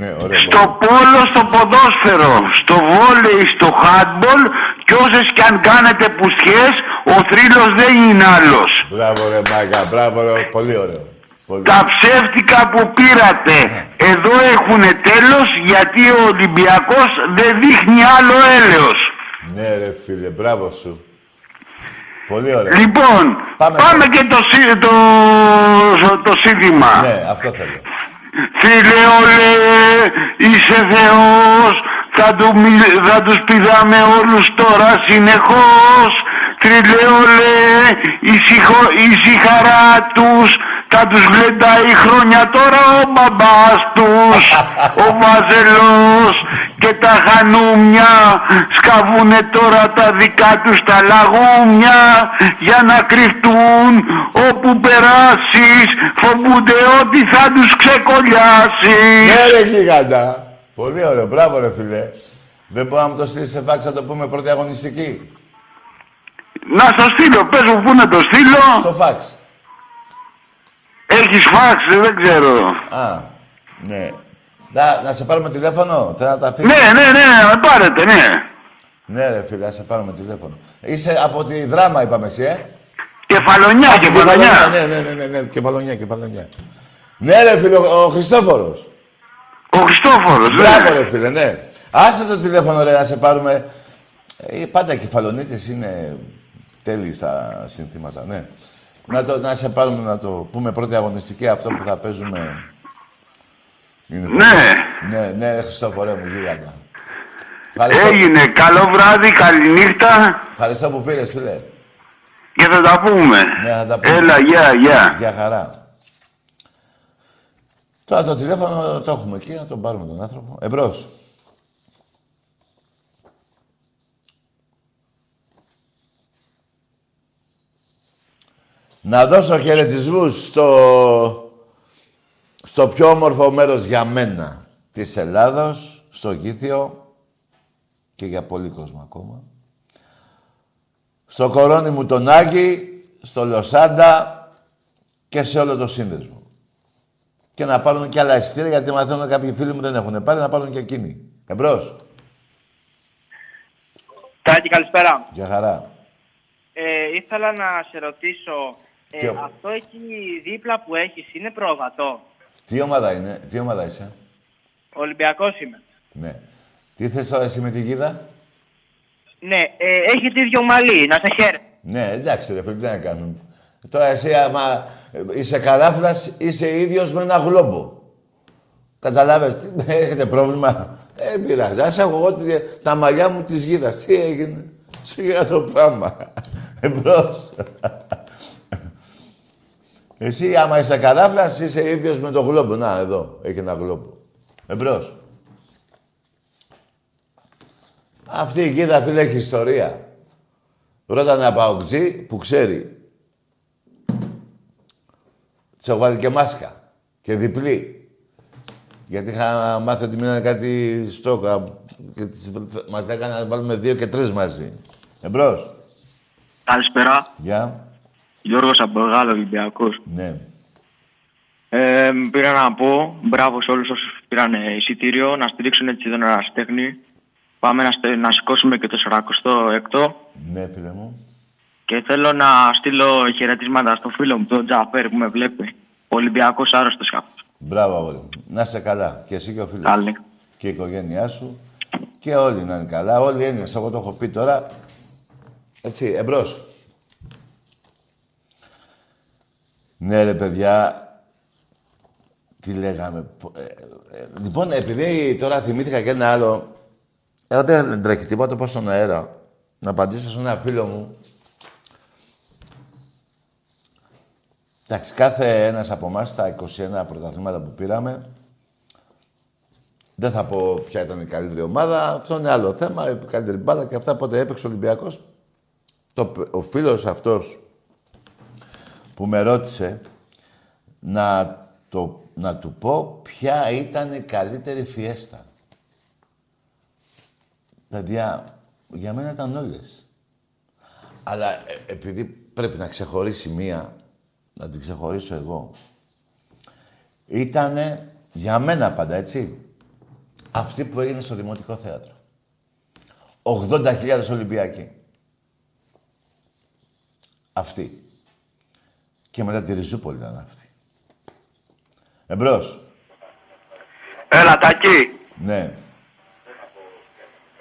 Ναι, ωραίο. στο πόλο, στο ποδόσφαιρο, στο βόλεϊ, στο handball και όσες κι αν κάνετε πουσιές, ο θρύλος δεν είναι άλλος. Μπράβο ρε Μάγκα, μπράβο ρε. Πολύ ωραίο. Πολύ. Τα ψεύτικα που πήρατε εδώ έχουν τέλος γιατί ο Ολυμπιακός δεν δείχνει άλλο έλεος. Ναι ρε φίλε, μπράβο σου. Πολύ ωραίο. Λοιπόν, Πάμε πάμε, στο- και το, σύ- το, το σύνθημα. Ναι, αυτό θέλω. Φίλε όλε, είσαι Θεός, θα, του, μι- θα τους πηδάμε όλους τώρα συνεχώς. Φίλε όλε, η, συχο- η συχαρά τους, θα τους γλεντάει χρόνια τώρα ο μπαμπάς τους. ο Βαζελός και τα χανούμια σκαβούνε τώρα τα δικά τους τα λαγούμια για να κρυφτούν όπου περάσεις φοβούνται ότι θα τους ξεκολλιάσεις. Ναι ρε γίγαντα. Πολύ ωραίο, μπράβο ρε φίλε. Δεν μπορεί να μου το στείλεις σε φάξ να το πούμε πρώτη αγωνιστική. Να στο στείλω, πες μου πού να το στείλω. Στο φάξ. Έχεις φάξ, δεν ξέρω. Α, ναι. Να, να σε πάρουμε τηλέφωνο, θέλω να τα αφήσω. Ναι, ναι, ναι, ναι, πάρετε, ναι. Ναι, ρε φίλε, να σε πάρουμε τηλέφωνο. Είσαι από τη δράμα, είπαμε εσύ, ε. Κεφαλονιά, κεφαλονιά. Ναι, ναι, ναι, ναι, ναι, κεφαλονιά, κεφαλονιά. Ναι, ρε φίλε, ο, ο Χριστόφορος. Ο Χριστόφορος, ναι. Μπράβο, ρε φίλε, ναι. Άσε το τηλέφωνο, ρε, να σε πάρουμε. Ε, πάντα οι κεφαλονίτες είναι τέλειοι στα συνθήματα, ναι. Να, το, να σε πάρουμε να το πούμε πρώτη αγωνιστική, αυτό που θα παίζουμε. Είναι Ναι. Ναι, ναι, Χριστόφορε μου, γίγαντα. Ευχαριστώ, Έγινε, καλό βράδυ, καληνύχτα ευχαριστώ που πήρες, φίλε. και θα τα πούμε. Ναι, θα τα πούμε. Έλα, γεια, γεια. Για χαρά. Τώρα το τηλέφωνο το έχουμε εκεί, να τον πάρουμε τον άνθρωπο. Εμπρός. Να δώσω χαιρετισμούς στο, στο πιο όμορφο μέρος για μένα της Ελλάδος, στο Γήθιο και για πολύ κόσμο ακόμα. Στο κορώνι μου τον Άγη, στο Λοσάντα και σε όλο το σύνδεσμο. Και να πάρουν και άλλα εισιτήρια, γιατί μαθαίνω κάποιοι φίλοι μου δεν έχουν πάρει, να πάρουν και εκείνοι. Εμπρός. Τάκη, καλησπέρα. Για χαρά. Ε, ήθελα να σε ρωτήσω, ε, Ποιο; αυτό εκεί δίπλα που έχεις είναι πρόβατο. Τι ομάδα είναι, τι ομάδα είσαι; Ολυμπιακός είμαι. Ναι. Τι θες τώρα εσύ με τη γίδα. Ναι, ε, έχετε ίδιο μαλλί, να σε χαίρε. Ναι, εντάξει ρε φίλε, τι να κάνουμε. Τώρα εσύ άμα ε, είσαι καράφλας, είσαι ίδιος με ένα γλόμπο. Καταλάβες, τι, έχετε πρόβλημα; Ε, πειράζει. Ας έχω εγώ τη- τα μαλλιά μου της γίδας. Τι έγινε; Σιγά το πράγμα. Εμπρός. Εσύ άμα είσαι καράφλας, είσαι ίδιος με το γλόμπο. Να, εδώ, έχει ένα γλόμπο. Εμπρός. Αυτή η γίδα, φίλε, έχει ιστορία. Ρώτα ένα παοκτζή που ξέρει. Της έχω βάλει και μάσκα. Και διπλή. Γιατί είχα μάθει ότι μείνανε κάτι στόκα και τις, μας έκανε να βάλουμε δύο και τρεις μαζί. Εμπρός. Καλησπέρα. Γεια. Γιώργος από Μεγάλο Ολυμπιακός. Ναι. Ε, πήρα να πω μπράβο σε όλους όσους πήραν ε, εισιτήριο να στηρίξουν έτσι τον εραστέχνη. Πάμε να, στε- να σηκώσουμε και το 46ο. Ναι, φίλε μου. Και θέλω να στείλω χαιρετίσματα στο φίλο μου, τον Τζαφέρ που με βλέπει. Ολυμπιακός άρρωστος κάποιος. Μπράβο, αγόρι μου. Να είσαι καλά. Και εσύ και ο φίλος. Καλή. Και η οικογένειά σου. Και όλοι να είναι καλά. Όλοι οι Έλληνες. Εγώ το έχω πει τώρα. Έτσι, εμπρός. Ναι, ρε παιδιά. Τι λέγαμε. πο- ε, ε, λοιπόν, επειδή τώρα θυμήθηκα και ένα άλλο. Εγώ δεν τρέχει τίποτα, το πω στον αέρα. Να απαντήσω σε ένα φίλο μου. Εντάξει, κάθε ένας από εμάς στα 21 πρωταθλήματα που πήραμε, δεν θα πω ποια ήταν η καλύτερη ομάδα, αυτό είναι άλλο θέμα, η καλύτερη μπάλα και αυτά πότε έπαιξε ο Ολυμπιακός. Το, ο φίλος αυτός που με ρώτησε να, το, να του πω ποια ήταν η καλύτερη φιέστα. Παιδιά, για μένα ήταν όλες. Αλλά ε, επειδή πρέπει να ξεχωρίσει μία, να την ξεχωρίσω εγώ. ήτανε για μένα πάντα, έτσι. Αυτή που έγινε στο Δημοτικό Θέατρο. 80.000 Ολυμπιακοί. Αυτή. Και μετά τη Ριζούπολη ήταν αυτή. Εμπρός. Έλα, Τακί. Ναι.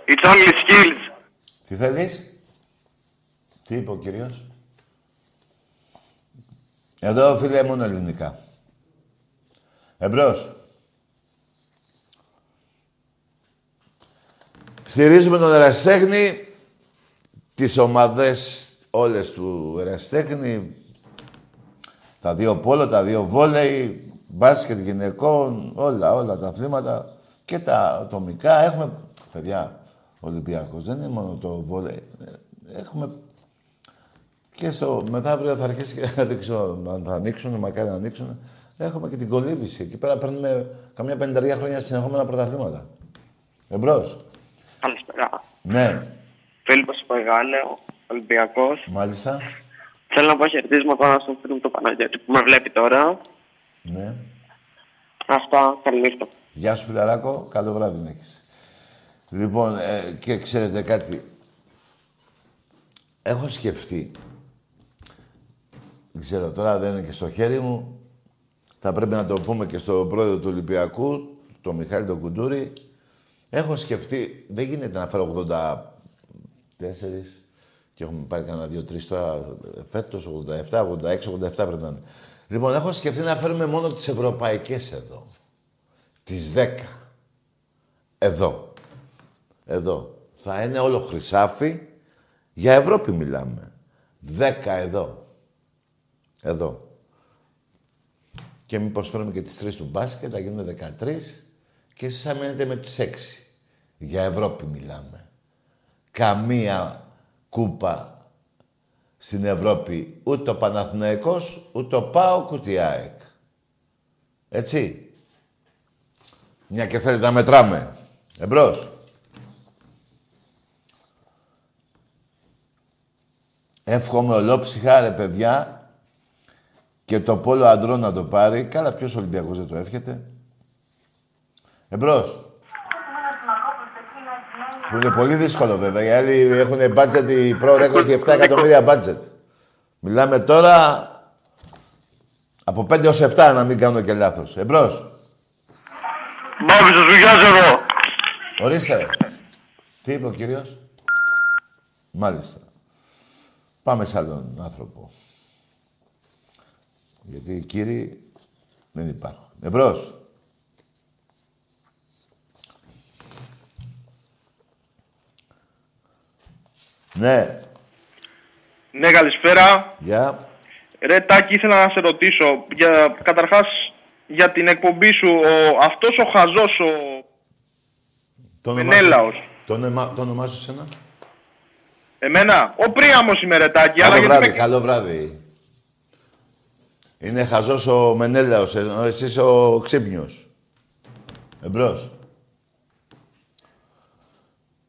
It's only skills. Τι θέλεις; Τι είπε ο κύριος; Εδώ, φίλε, μόνο ελληνικά. Εμπρός. Στηρίζουμε τον ερασιτέχνη, τις ομάδες όλες του ερασιτέχνη, τα δύο πόλο, τα δύο βόλεϊ, μπάσκετ γυναικών, όλα, όλα τα αθλήματα και τα ατομικά. Έχουμε, παιδιά, Ολυμπιακός, δεν είναι μόνο το βόλεϊ. Έχουμε και στο μεθαύριο θα αρχίσει και δεν ξέρω αν θα ανοίξουν, μακάρι να ανοίξουν. Έχουμε και την κολύβηση. Εκεί πέρα παίρνουμε καμιά πενταριά χρόνια συνεχόμενα πρωταθλήματα. Εμπρός. Καλησπέρα. Ναι, Φίλιππος Παγάνεο, Ολυμπιακός. μάλιστα. Θέλω να πω χαιρετίσματα στον φίλο μου το Παναγιώτη που με βλέπει τώρα. Ναι. Αυτά, καληνύχτα. Γεια σου, φιλαράκο. Καλό βράδυ να έχεις. Λοιπόν, ε, και ξέρετε κάτι. Έχω σκεφτεί. Δεν ξέρω, τώρα δεν είναι και στο χέρι μου. Θα πρέπει να το πούμε και στον πρόεδρο του Ολυμπιακού, τον Μιχάλη τον Κουντούρη. Έχω σκεφτεί, δεν γίνεται να φέρω 84 και έχουμε πάρει κανένα δύο-τρεις τώρα φέτος, 87, 86, 87 πρέπει να είναι. Λοιπόν, έχω σκεφτεί να φέρουμε μόνο τις ευρωπαϊκές εδώ. Τις 10. Εδώ. Εδώ. Θα είναι όλο χρυσάφι. Για Ευρώπη μιλάμε. 10 εδώ. Εδώ. Και μήπως φέρουμε και τις τρεις του μπάσκετ, θα γίνουν 13 και εσείς θα μένετε με τις 6. Για Ευρώπη μιλάμε. Καμία κούπα στην Ευρώπη. Ούτε ο Παναθηναϊκός, ούτε ο ΠΑΟΚ, ούτε η ΑΕΚ. Έτσι. Μια και θέλετε να μετράμε. Εμπρός. Εύχομαι ολόψυχα, ρε παιδιά, και το πόλο αντρών να το πάρει. Καλά, ποιος Ολυμπιακός δεν το εύχεται. Εμπρός. Που είναι πολύ δύσκολο βέβαια. Οι άλλοι έχουν budget, η Pro Record έχει 7 εκατομμύρια budget. Μιλάμε τώρα από 5 έως 7 να μην κάνω και λάθος. Εμπρός. Μπάμπη, σας βγάζω εγώ. Ορίστε. Τι είπε ο κύριος; Μάλιστα. Πάμε σε άλλον άνθρωπο. Γιατί οι κύριοι δεν υπάρχουν. Εμπρός. Ναι. Ναι, καλησπέρα. Γεια. Ρε Τάκη, ήθελα να σε ρωτήσω, για, καταρχάς, για την εκπομπή σου, ο, αυτός ο χαζός, ο Το Μενέλαος. Το, όνομα, το όνομά σου σένα. Εμένα, ο Πρίαμος είμαι ρε Τάκη, αλλά Καλό γιατί βράδυ, με... καλό βράδυ. Είναι χαζός ο Μενέλαος, ενώ εσύ είσαι ο ξύπνιος. Εμπρός.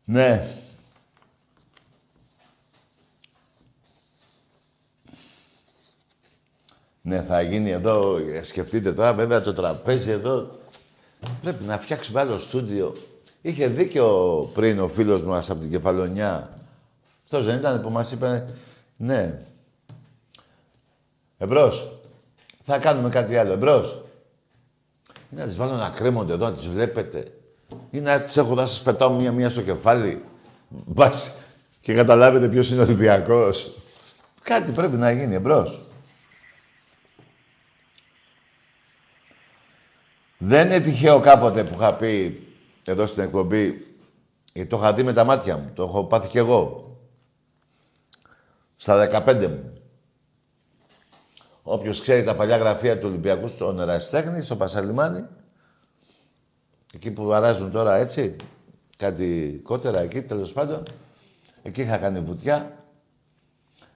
Ναι. Ναι, θα γίνει εδώ, ε, σκεφτείτε τώρα, βέβαια το τραπέζι εδώ, πρέπει να φτιάξουμε άλλο στούντιο. Είχε δίκιο πριν ο φίλος μας από την Κεφαλονιά. Αυτός δεν ήταν που μας είπε, ναι. Εμπρός. Θα κάνουμε κάτι άλλο. Εμπρός. Ή να τις βάλω να κρέμονται εδώ, να τις βλέπετε. Ή να τις έχω να σας πετάω μία-μία στο κεφάλι. Μπας και καταλάβετε ποιος είναι ο Ολυμπιακός. Κάτι πρέπει να γίνει. Εμπρός. Δεν είναι τυχαίο κάποτε που είχα πει εδώ στην εκπομπή, γιατί το είχα δει με τα μάτια μου, το έχω πάθει κι εγώ. Στα 15 μου. Όποιος ξέρει τα παλιά γραφεία του Ολυμπιακού στον Ερασιτέχνη, στο Πασαλιμάνι, εκεί που αράζουν τώρα έτσι, κάτι κότερα εκεί, τέλος πάντων, εκεί είχα κάνει βουτιά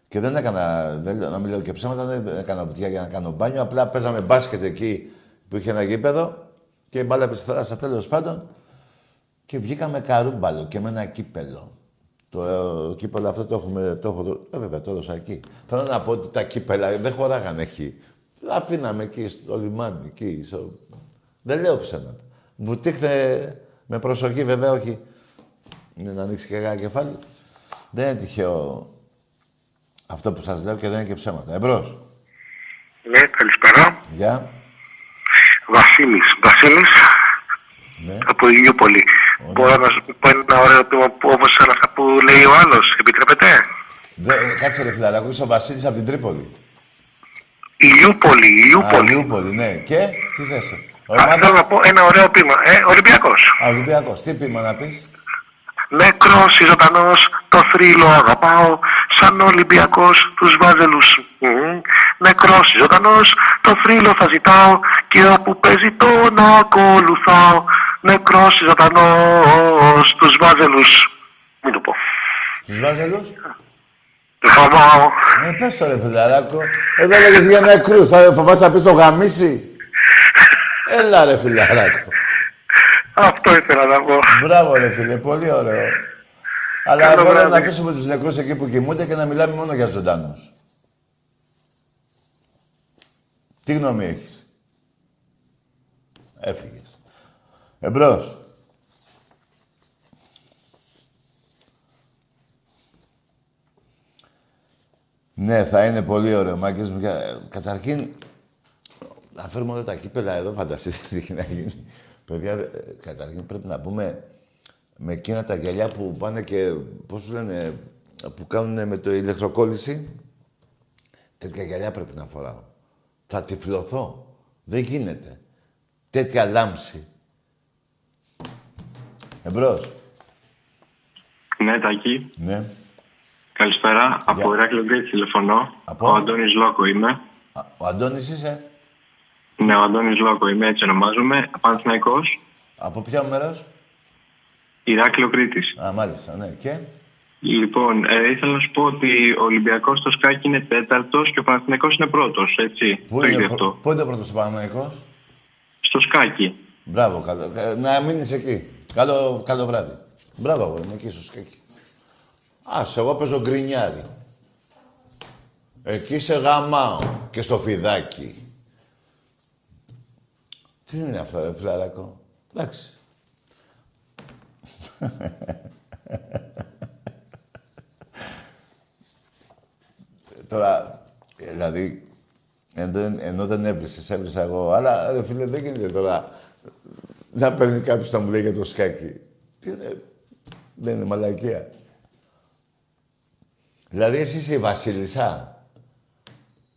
και δεν έκανα, δεν, να μην λέω και ψέματα, δεν έκανα βουτιά για να κάνω μπάνιο, απλά παίζαμε μπάσκετ εκεί που είχε ένα γήπεδο και η μπάλα στη θάλασσα τέλος πάντων και βγήκαμε καρούμπαλο και με ένα κύπελο. Το ε, κύπελο αυτό το έχουμε, το έχω, ε, βέβαια το έδωσα εκεί. Θέλω να πω ότι τα κύπελα δεν χωράγανε εκεί. αφήναμε εκεί στο λιμάνι, εκεί. Στο... Δεν λέω ψέματα. Βουτήχτε με προσοχή, βέβαια, όχι να ανοίξει και κανένα κεφάλι. Δεν είναι τυχαίο αυτό που σας λέω και δεν είναι και ψέματα. Εμπρός. Ναι, καλησπέρα. Γεια. Βασίλης. Βασίλης Ναι. από Ηλιούπολη. Μπορώ να σου πω ένα ωραίο ποίημα που όπως όλα αυτά που λέει ο άλλος. Επιτρέπετε; Δε, κάτσε ρε φιλαράκο, είσαι ο Βασίλης από την Τρίπολη. Ηλιούπολη, Α, Ηλιούπολη. Ηλιούπολη, ναι. Και, τι θες. Α, Ομάδα... θέλω να πω ένα ωραίο ποίημα. Ε, Ολυμπιακός. Α, Ολυμπιακός. Τι πείμα να πεις; Νεκρός ή ζωντανός, το θρύλο αγαπάω, σαν Ολυμπιακός τους βάζελους. Μμμ. Νεκρός ή ζωντανός, το θρύλο θα ζητάω και όπου παίζει τον ακολουθάω. Νεκρός ή ζωντανός, τους βάζελους. Μην το πω. Τους Βάζελους; Χαμάω. Ε, πες το ρε φιλαράκο. Εδώ λέγες για νεκρούς. Θα φοβάσαι να πεις το γαμίσι. Έλα ρε φιλαράκο. Αυτό ήθελα να πω. Μπράβο ρε φίλε, πολύ ωραίο. Αλλά Καλό εγώ λέω να βράδυ. αφήσουμε τους νεκρούς εκεί που κοιμούνται και να μιλάμε μόνο για ζωντανούς. Τι γνώμη έχεις; Έφυγες. Εμπρός. Ναι, θα είναι πολύ ωραίο, Μάκης μου. Κα- Καταρχήν, να φέρουμε όλα τα κύπελα εδώ, φανταστείτε τι έχει να γίνει. Παιδιά, ε, καταρχήν πρέπει να πούμε με εκείνα τα γυαλιά που πάνε και, πώς τους λένε, που κάνουν με το ηλεκτροκόλληση. Τέτοια γυαλιά πρέπει να φοράω. Θα τυφλωθώ. Δεν γίνεται. Τέτοια λάμψη. Εμπρός. Ναι, Τάκη. Ναι. Καλησπέρα. Από Ηράκλειο Γκρέτ τηλεφωνώ. Από; Ο Αντώνης Λόκο είμαι. Α, Ο Αντώνης είσαι; Ναι, ο Αντώνης Λόκο είμαι, έτσι ονομάζομαι. Παναθηναϊκός. Από ποιο μέρος; Ηράκλειο Κρήτης. Α, μάλιστα, ναι. Και; Λοιπόν, ε, ήθελα να σου πω ότι ο Ολυμπιακός στο σκάκι είναι τέταρτος και ο Παναθηναϊκός είναι πρώτος, έτσι. Πού το είναι, είδε προ- αυτό. πού είναι ο πρώτος Παναθηναϊκός; Στο σκάκι. Μπράβο, καλό. Ε, Να μείνεις εκεί. Καλό, καλό βράδυ. Μπράβο, αγόρι μου, εκεί στο σκάκι. Άσε, εγώ παίζω γκρινιάρι. Εκεί σε γαμάω. Και στο φιδάκι. Τι είναι αυτό, ρε φιλαράκο. Εντάξει. Τώρα, ε, δηλαδή, ενώ, ενώ δεν έβρισες, έβρισα εγώ. Αλλά, ρε φίλε, δεν γίνεται τώρα να παίρνει κάποιος να μου λέει για το σκάκι. Τι είναι, δεν είναι μαλακία. Δηλαδή, εσύ είσαι η βασίλισσα.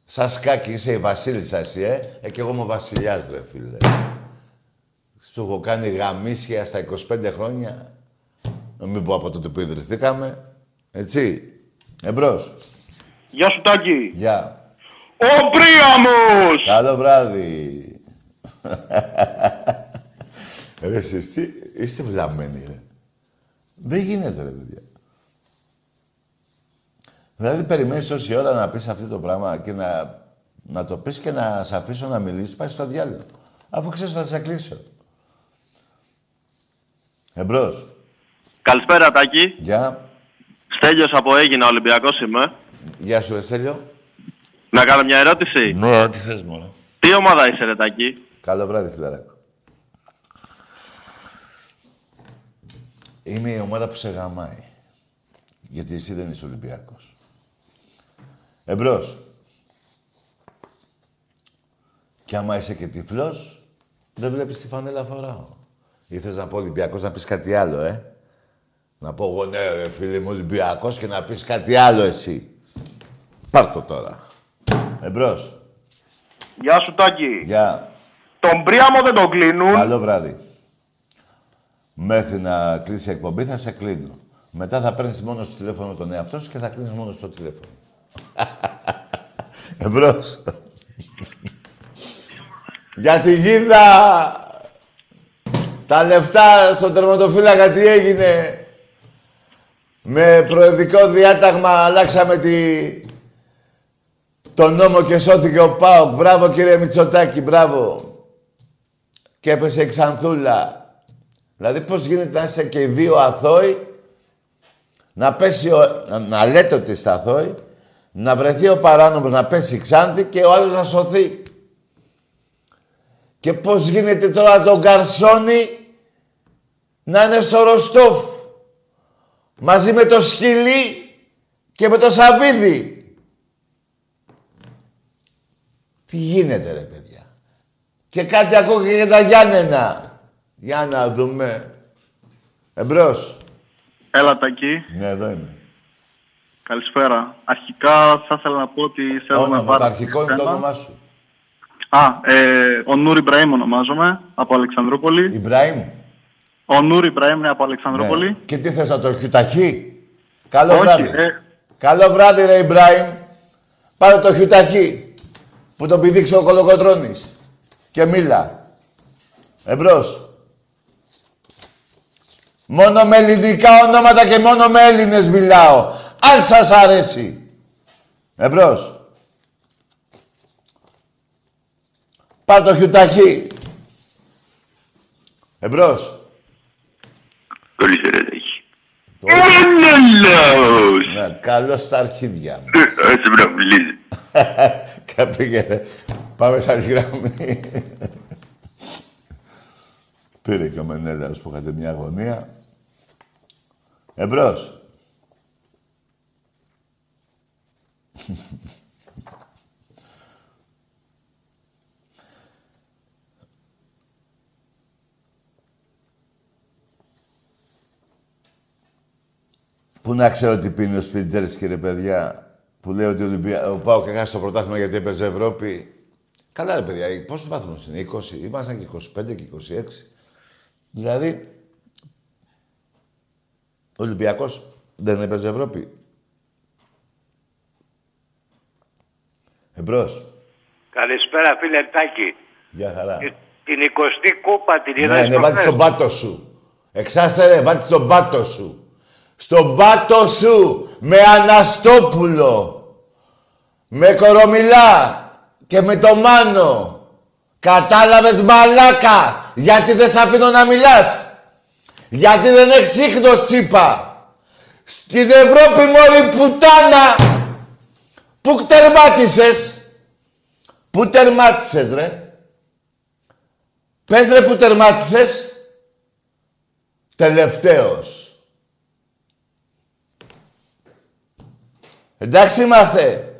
Σαν σκάκι είσαι η βασίλισσα εσύ, ε. ε και εγώ είμαι ο βασιλιάς, ρε φίλε. Σου έχω κάνει γαμίσια στα 25 χρόνια. Να μην πω από τότε που ιδρυθήκαμε. Έτσι. Εμπρός. Γεια σου Τάκη. Γεια. Ο Πρίαμος! Καλό βράδυ. ρε, εσείς τι, είστε βλαμμένοι, ρε. Δεν γίνεται, ρε, παιδιά. Δηλαδή, περιμένεις τόση ώρα να πεις αυτό το πράγμα και να, να το πεις και να σε αφήσω να μιλήσεις, πάει στο διάλογο. Αφού ξέρεις θα σε κλείσω. Εμπρός. Καλησπέρα Τάκη. Γεια. Στέλιος από Έγινα, Ολυμπιακός είμαι. Γεια σου, ρε Στέλιο. Να κάνω μια ερώτηση. Ναι, τι θες, μωρέ. Τι ομάδα είσαι ρε Τάκη; Καλό βράδυ, φιλαράκο. Είμαι η ομάδα που σε γαμάει. Γιατί εσύ δεν είσαι Ολυμπιακός. Εμπρός. Κι άμα είσαι και τυφλός, δεν βλέπεις τη φανέλα φοράω. Ή θες να πω Ολυμπιακός να πεις κάτι άλλο, ε; Να πω εγώ ναι ρε φίλε μου Ολυμπιακός και να πεις κάτι άλλο εσύ. Πάρ' το τώρα. Εμπρός. Γεια σου Τάκη. Γεια. Τον Πρίαμο δεν τον κλείνουν. Καλό βράδυ. Μέχρι να κλείσει η εκπομπή θα σε κλείνω. Μετά θα παίρνεις μόνο στο τηλέφωνο τον εαυτό σου και θα κλείνεις μόνο στο τηλέφωνο. Εμπρός. Για τη γίδα! Τα λεφτά στον τερματοφύλακα τι έγινε. Με προεδρικό διάταγμα αλλάξαμε τη... τον νόμο και σώθηκε ο ΠΑΟΚ. Μπράβο κύριε Μητσοτάκη, μπράβο. Και έπεσε η Ξανθούλα. Δηλαδή πώς γίνεται να είσαι και οι δύο αθώοι, να πέσει ο... να, να λέτε ότι είστε αθώοι, να βρεθεί ο παράνομος να πέσει η Ξάνθη και ο άλλος να σωθεί. Και πώς γίνεται τώρα το Γκαρσόνι να είναι στο Ροστόφ μαζί με το Σκυλί και με το Σαβίδι; Τι γίνεται ρε παιδιά; Και κάτι ακόμα και για τα Γιάννενα. Για να δούμε. Εμπρός. Έλα Τακί. Ναι, εδώ είμαι. Καλησπέρα. Αρχικά θα ήθελα να πω ότι θέλω να Όνομα, το πάρω... αρχικό είναι το όνομά σου. Α, ε, ο Νούρ Ιμπραήμ ονομάζομαι, από Αλεξανδρούπολη. Ιμπραήμ. Ο Νούρ Ιμπραήμ είναι από Αλεξανδρούπολη. Ναι. Και τι θες να το χιουταχεί. Καλό Όχι, βράδυ. ε. Καλό βράδυ ρε Ιμπραήμ. Πάρε το χιουταχεί που τον πηδήξε ο Κολοκοτρώνης. Και μίλα. Εμπρός. Μόνο με ελληνικά ονόματα και μόνο με Έλληνες μιλάω. Αν σας αρέσει. Εμπρός. Πάρ' το χιουταχή. Εμπρός. Καλησπέρα, Τάκη. Αναλάος. Ναι, καλώς στα αρχίδια μου. Άσε με να μιλήσει. Καπήγε. Πάμε σαν γραμμή. Πήρε και ο Μενέλαος που είχατε μια αγωνία. Εμπρός. Πού να ξέρω τι πίνει ο Σφιντέρης, κύριε παιδιά, που λέει ότι ο, Ολυμπια... ο Πάο και χάσει το πρωτάθλημα γιατί έπαιζε Ευρώπη. Καλά, ρε παιδιά, πόσο βαθμό είναι, 20, ήμασταν και 25 και 26. Δηλαδή, ο Ολυμπιακός δεν έπαιζε Ευρώπη. Εμπρός. Καλησπέρα φίλε Τάκη. Γεια χαρά. Την 20η κούπα την είδα Ναι, ναι, βάλτε στον πάτο σου. Εξάστε ρε, βάλτε στον πάτο σου. Στον πάτο σου, με Αναστόπουλο. Με Κορομιλά και με το Μάνο. Κατάλαβες μαλάκα, γιατί δεν σε αφήνω να μιλάς; Γιατί δεν έχεις ίχνος τσίπα; Στην Ευρώπη μόλι πουτάνα. Πού τερμάτισες; Πού τερμάτισες ρε; Πες ρε που τερμάτισες; Τελευταίος. Εντάξει είμαστε.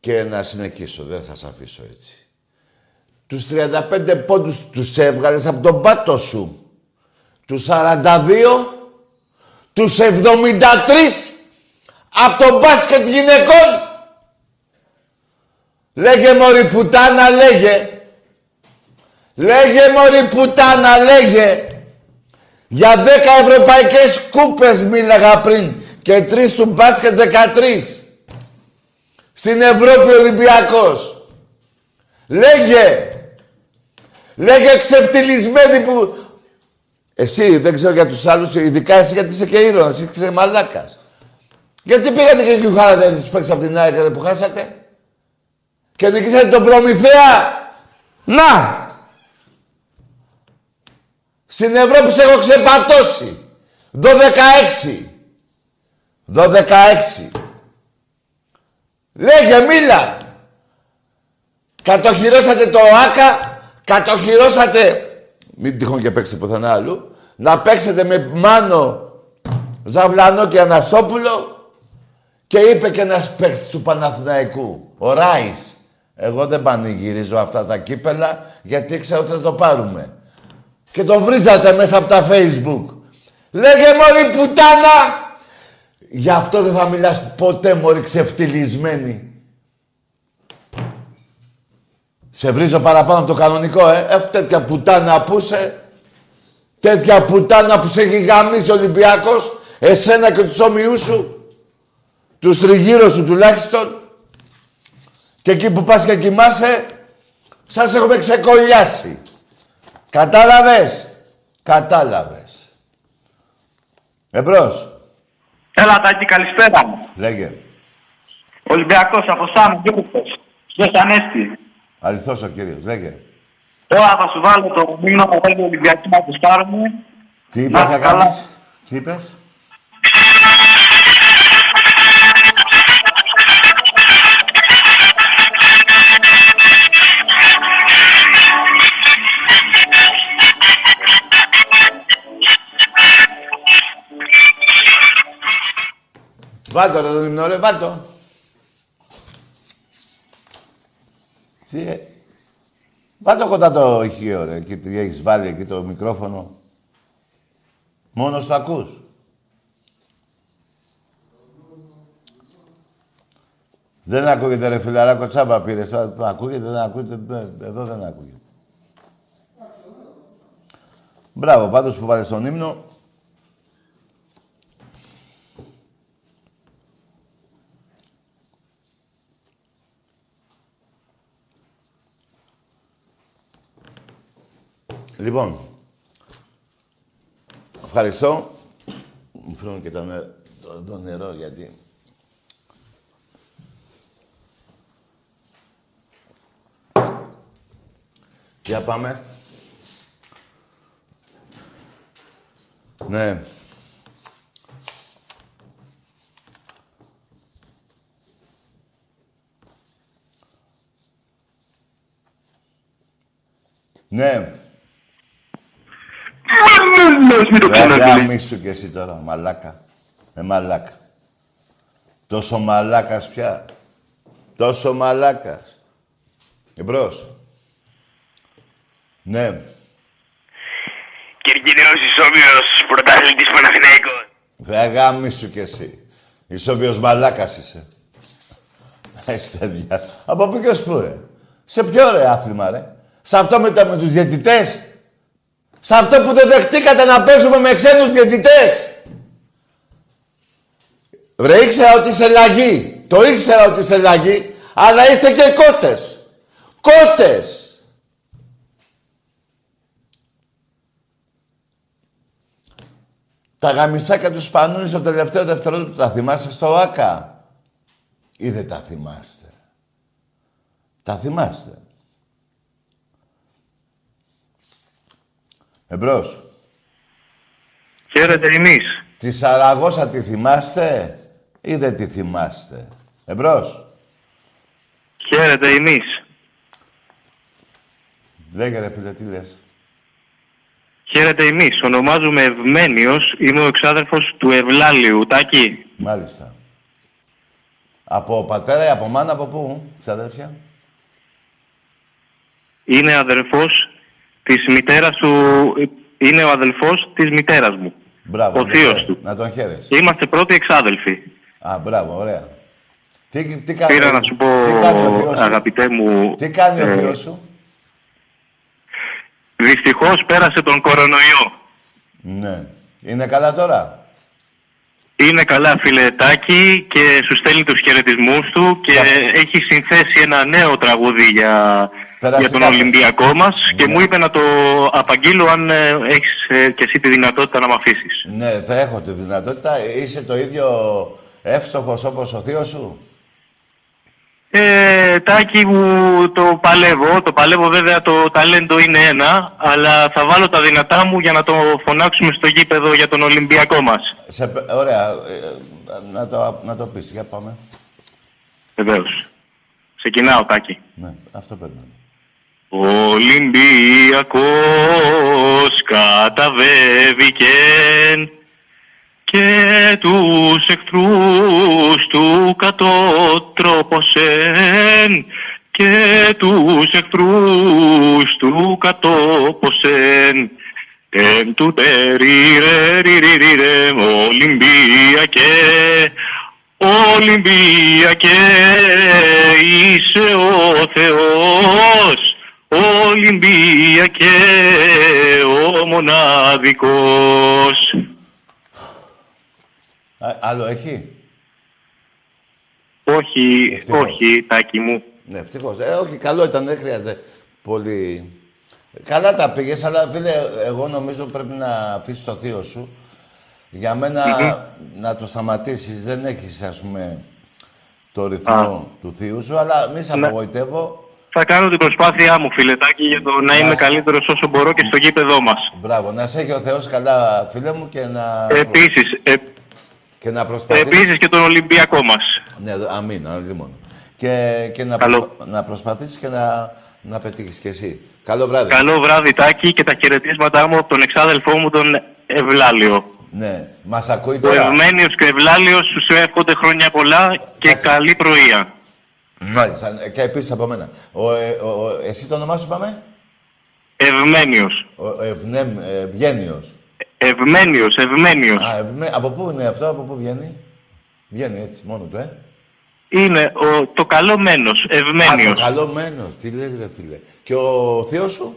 Και να συνεχίσω, δεν θα σε αφήσω έτσι. Τους 35 πόντους τους έβγαλες από τον πάτο σου. Τους 42, τους 73 από τον μπάσκετ γυναικών. Λέγε μωρή πουτάνα, λέγε. Λέγε μωρή πουτάνα, λέγε. Για 10 ευρωπαϊκές κούπες μίλαγα πριν και τρεις του μπάσκετ 13. Στην Ευρώπη Ολυμπιακός. Λέγε. Λέγε ξεφτυλισμένοι που... Εσύ, δεν ξέρω για τους άλλους, ειδικά εσύ γιατί είσαι και ήρωας, εσύ είσαι μαλάκας. Γιατί πήγατε και γιουχάρατε τους παίξεις από την ΑΕΚ που χάσατε; Και νικήσατε τον Προμηθέα. Να! Στην Ευρώπη σε έχω ξεπατώσει. 12-6. 12-6. Λέγε, μίλα. Κατοχυρώσατε το ΆΚΑ, κατοχυρώσατε, μην τυχόν και παίξετε πουθενά άλλου, να παίξετε με Μάνο, Ζαβλανό και Αναστόπουλο και είπε και ένας παίκτης του Παναθηναϊκού, ο Ράης. Εγώ δεν πανηγυρίζω αυτά τα κύπελα γιατί ξέρω ότι θα το πάρουμε. Και το βρίζατε μέσα από τα facebook. Λέγε μωρή πουτάνα! Γι' αυτό δεν θα μιλάς ποτέ μωρή ξεφτυλισμένη. Σε βρίζω παραπάνω από το κανονικό, ε. Έχω τέτοια πουτάνα που είσαι. Τέτοια πουτάνα που σε έχει γαμίσει ο Ολυμπιακός. Εσένα και τους όμοιούς σου. Τους τριγύρω σου τουλάχιστον. Και εκεί που πας και κοιμάσαι, σας έχουμε ξεκολλιάσει. Κατάλαβες; Κατάλαβες. Εμπρός. Έλα Τάκη, καλησπέρα. Λέγε. Ολυμπιακός από Σάμου, Γιώργος. Γιος Ανέστη. Αληθώς ο κύριος. Λέγε. Τώρα θα σου βάλω το μήνυμα που θέλει ο Ολυμπιακός να κουστάρουμε. Τι είπες Να να καλά. κάνεις; Τι είπες; Βάλτο ρε τον ύμνο, ρε, βάλτο. Τι, ε. Βάλτο κοντά το ηχείο, ρε, και τι έχεις βάλει εκεί το μικρόφωνο. Μόνος το ακούς. Δεν ακούγεται ρε φιλαράκο τσάμπα πήρες. Τώρα ακούγεται, δεν ακούγεται. ε, Εδώ δεν ακούγεται. Μπράβο, πάντως που βάλες τον ύμνο. Λοιπόν, ευχαριστώ. Μου φέρνω και το, νε- το, το νερό γιατί... Για πάμε. Ναι. Ναι. Μην το Ρε ξαναδεί. γάμισου κι εσύ τώρα, μαλάκα. Ε, μαλάκα. Τόσο μαλάκας πια. Τόσο μαλάκας. Εμπρός. Ναι. Κυρκυρός Ισόβιος, πρωταθλητής Παναθηναϊκός. Ρε γάμισου κι εσύ. Ισόβιος μαλάκας είσαι. Είστε δια. Από πού και ως πού, ρε; Σε ποιο ρε άθλημα, ρε; Σε αυτό με, τα, με τους διαιτητές; Σε αυτό που δεν δεχτήκατε να παίζουμε με ξένους διαιτητές. Ρε, ήξερα ότι είστε λαγί. Το ήξερα ότι είστε λαγί. Αλλά είστε και κότες. Κότες. Τα γαμισάκια τους σπανούν στο τελευταίο δευτερόλεπτο. Τα θυμάστε στο ΆΚΑ; Ή δεν τα θυμάστε; Τα θυμάστε. Εμπρός. Χαίρετε εμείς. Τη Σαραγώσα τη θυμάστε ή δεν τη θυμάστε; Εμπρός. Χαίρετε εμείς. Λέγε ρε φίλε, τι λες. Χαίρετε εμείς. Ονομάζομαι Ευμένιος. Είμαι ο εξάδελφος του Ευλάλιου. Τάκη. Μάλιστα. Από πατέρα ή από μάνα, από πού, ξαδέρφια; Είναι αδελφός της μητέρας του... Είναι ο αδελφός της μητέρας μου. Μπράβο. Ο να τον θείος χαίρε- του. Να τον χαίρεσαι. Και είμαστε πρώτοι εξάδελφοι. Α, μπράβο, ωραία. Τι, τι κάνει, Πήρα να σου πω, τι κάνει ο θείος σου; αγαπητέ μου... Τι κάνει ο ε, θείος σου; Δυστυχώς πέρασε τον κορονοϊό. Ναι. Είναι καλά τώρα; Είναι καλά φιλετάκι και σου στέλνει τους χαιρετισμούς του και έχει συνθέσει ένα νέο τραγούδι για, Περάσει για τον κάποιος. Ολυμπιακό μας και μου είπε να το απαγγείλω αν ε, έχεις ε, και εσύ τη δυνατότητα να με αφήσεις. Ναι, θα έχω τη δυνατότητα. Είσαι το ίδιο εύστοχος όπως ο θείος σου; Ε, τάκι μου το παλεύω, το παλεύω βέβαια το ταλέντο είναι ένα, αλλά θα βάλω τα δυνατά μου για να το φωνάξουμε στο γήπεδο για τον Ολυμπιακό μας. Σε, πε- ωραία. ε, να, το, να το πεις. Για πάμε. Βεβαίως. Ξεκινάω, Τάκη. Ναι, αυτό περνάμε. Ολυμπιακός καταβέβηκεν και τους εχθρούς του κατότροποσεν και τους εχθρούς του κατόποσεν Εμ του τεριρε ριριριρε Ολυμπιακέ Ολυμπιακέ είσαι ο Θεός Ολυμπιακέ ο μοναδικός Α, άλλο έχει; Όχι, Ευτυχώς. όχι, τάκι μου. Ναι, ευτυχώς. Ε, όχι, καλό ήταν. Δεν χρειάζεται πολύ... Καλά τα πήγες, αλλά φίλε, εγώ νομίζω πρέπει να αφήσεις το θείο σου. Για μένα να το σταματήσεις. Δεν έχεις, ας πούμε, το ρυθμό του θείου σου, αλλά μη σε Ναι. απογοητεύω. Θα κάνω την προσπάθειά μου, φιλετάκι, για το να είμαι καλύτερος όσο μπορώ και στο γήπεδό μας. Μπράβο, να σε έχει ο Θεός καλά, φίλε μου, και να... Επίσης, ε, Και να προσπαθείς... επίσης και τον Ολυμπιακό μας. Ναι, δ- αμήν, λοιπόν. Και, και να, Καλό. προσπα- να προσπαθήσεις και να, να πετύχεις κι εσύ. Καλό βράδυ. Καλό βράδυ, Τάκη, και τα χαιρετίσματά μου από τον εξάδελφό μου, τον Ευλάλιο. Ναι, μας ακούει Ο τώρα. Ευμένιος και ο Ευλάλιος σου εύχονται χρόνια πολλά και καλή πρωία. Μάλιστα, ε, και επίσης από μένα. Ο, ε, ο, ο- εσύ το όνομά σου είπαμε; Ευμένιος. Ο Ευνέμ, ε, Ευγένιος. Ευμένιος, Ευμένιος. Α, ευμέ... Από πού είναι αυτό, από πού βγαίνει; Βγαίνει έτσι, μόνο του, ε. Είναι ο, το καλό μένος, Α, Ευμένιος. το καλό μένος. Τι λες ρε φίλε. Και ο θείος σου;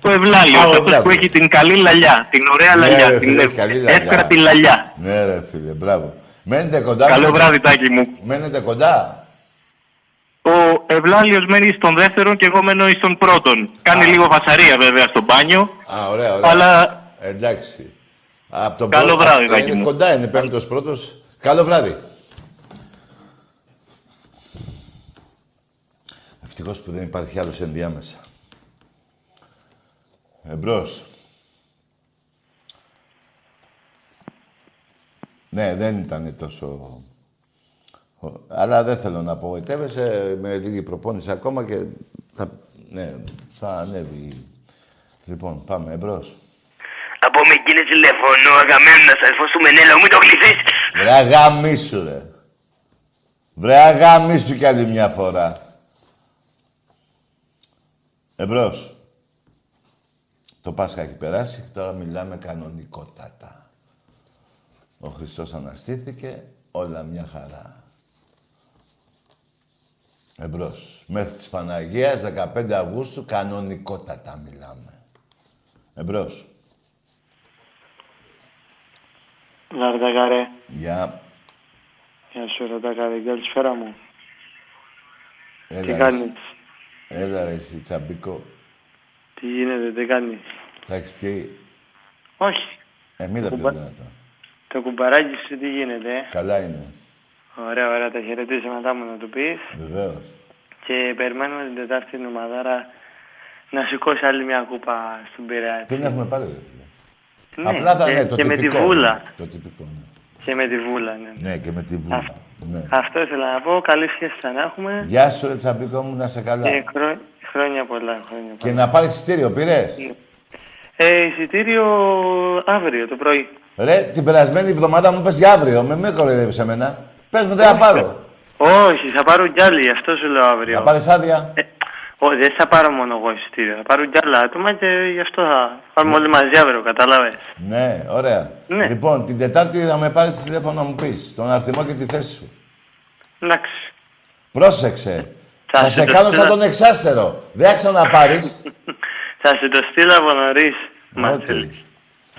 Το Ευλάλιος, Α, ο αυτός Ευλάλιος. που έχει την καλή λαλιά, την ωραία Ναι, λαλιά, ρε, την φίλε, ευ- καλή λαλιά. εύκρατη λαλιά. Ναι ρε φίλε, μπράβο. Μένετε κοντά. Καλό μένετε- βράδυ, Τάκη μου. Μένετε κοντά. Ο Ευλάλιος μένει στον δεύτερον και εγώ μένω στον πρώτον. Κάνει λίγο φασαρία βέβαια στο μπάνιο, Α, ωραία, ωραία. αλλά Εντάξει. Από τον Καλό πρώτο- βράδυ, Α, Τάκη είναι μου. κοντά, είναι πέμπτος πρώτος. Καλό βράδυ. Ευτυχώς που δεν υπάρχει άλλος ενδιάμεσα. Εμπρός. Ναι, δεν ήταν τόσο... ο- Αλλά δεν θέλω να απογοητεύεσαι με λίγη προπόνηση ακόμα και θα, ναι, θα ανέβει. Λοιπόν, πάμε, εμπρός. Από Μικίνες τηλεφωνώ, αγαμένο να σας πω στο Μενέλο, μην το κληθείς. Βρε αγαμίσου, ρε. Βρε αγαμίσου κι άλλη μια φορά. Εμπρός. Το Πάσχα έχει περάσει, τώρα μιλάμε κανονικότατα. Ο Χριστός αναστήθηκε, όλα μια χαρά. Εμπρός. Μέχρι της Παναγίας, 15 Αυγούστου, κανονικότατα μιλάμε. Εμπρός. Λαρδακαρέ. Γεια. Γεια σου, Ραντακαρέ. Καλησπέρα μου. Έλα, Τι ρε, κάνεις; Έλα ρε εσύ, τσαμπίκο. Τι γίνεται, τι κάνεις; Θα έχεις πιει; Όχι. Ε, μίλα πιο Κουμπα- δυνατά. Το κουμπαράκι σου τι γίνεται, ε; Καλά είναι. Ωραία, ωραία. Τα χαιρετίσματά μου να του πεις. Βεβαίως. Και περιμένουμε την Τετάρτη την ομαδάρα να σηκώσει άλλη μια κούπα στον Πειραιά. Τι έχουμε πάρει, ρε φίλε. Ναι, Απλά θα και- είναι το και με τυπικό. τη βούλα. ναι. Το τυπικό, ναι. Και με τη βούλα, ναι. Ναι, και με τη βούλα. Ναι. Αυτό ήθελα να πω. Καλή σχέση θα να έχουμε. Γεια σου, ρε τσαμπίκο μου, να σε καλά. Και χρό- χρόνια πολλά, χρόνια Και πολλά. να πάρεις εισιτήριο, πήρες; Ε, εισιτήριο αύριο το πρωί. Ρε, την περασμένη εβδομάδα μου είπες για αύριο. Με μην κοροϊδεύεις εμένα. Πες μου, δεν θα πάρω. Όχι, θα πάρω κι άλλοι, γι' αυτό σου λέω αύριο. Θα πάρεις άδεια; Όχι, δεν θα πάρω μόνο εγώ εισιτήριο. Θα πάρω κι άλλα άτομα και γι' αυτό θα πάρουμε όλοι μαζί αύριο, κατάλαβες. Ναι, ωραία. Ναι. Λοιπόν, την Τετάρτη θα με πάρεις τηλέφωνο να μου πεις τον αριθμό και τη θέση σου. Εντάξει. Πρόσεξε. Θα Θα, σου σε το κάνω στείλω. σαν τον εξάστερο. Δεν θα ξαναπάρεις. Θα σε το στείλω από νωρίς. Ό,τι.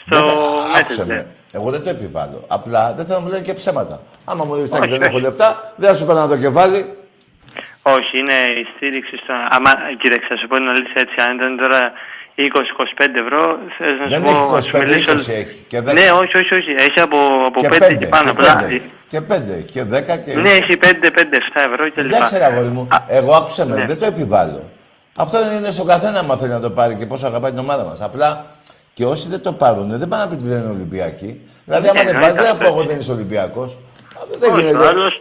Στο Δεν θα- άκουσε Messenger. Με. Εγώ δεν το επιβάλλω. Απλά δεν θέλω να μου λένε και ψέματα. Άμα μου λες Όχι, ότι δεν έχω όχι. λεφτά, δεν θα σου παίρνω το κεφάλι. Όχι, είναι η στήριξη στο. Άμα, κοίταξε, θα σου πω την αλήθεια έτσι. Αν ήταν τώρα 20-25 ευρώ, θες να σου Δεν πω. έχει να σου 25, μιλήσω- 20 έχει. Και 10. Ναι, όχι, όχι, όχι. Έχει από, από και 5 πέντε, και πάνω. και Απλά. πέντε. Και 5 και 10 και... Ναι, έχει 5-5-7 ευρώ και λοιπά. Εντάξει, ρε αγόρι μου. Εγώ άκουσα με, ναι. δεν το επιβάλλω. Αυτό δεν είναι στον καθένα άμα θέλει να το πάρει και πόσο αγαπάει την ομάδα μας. Απλά και όσοι δεν το πάρουν, δεν πάνε να πει ότι δεν είναι Ολυμπιακοί. Δηλαδή, άμα Ναι, δεν ναι, πάρει, δεν θα αυτό. πω εγώ δεν είσαι Ολυμπιακός. Δεν Όχι, γίνεται. ο άλλος,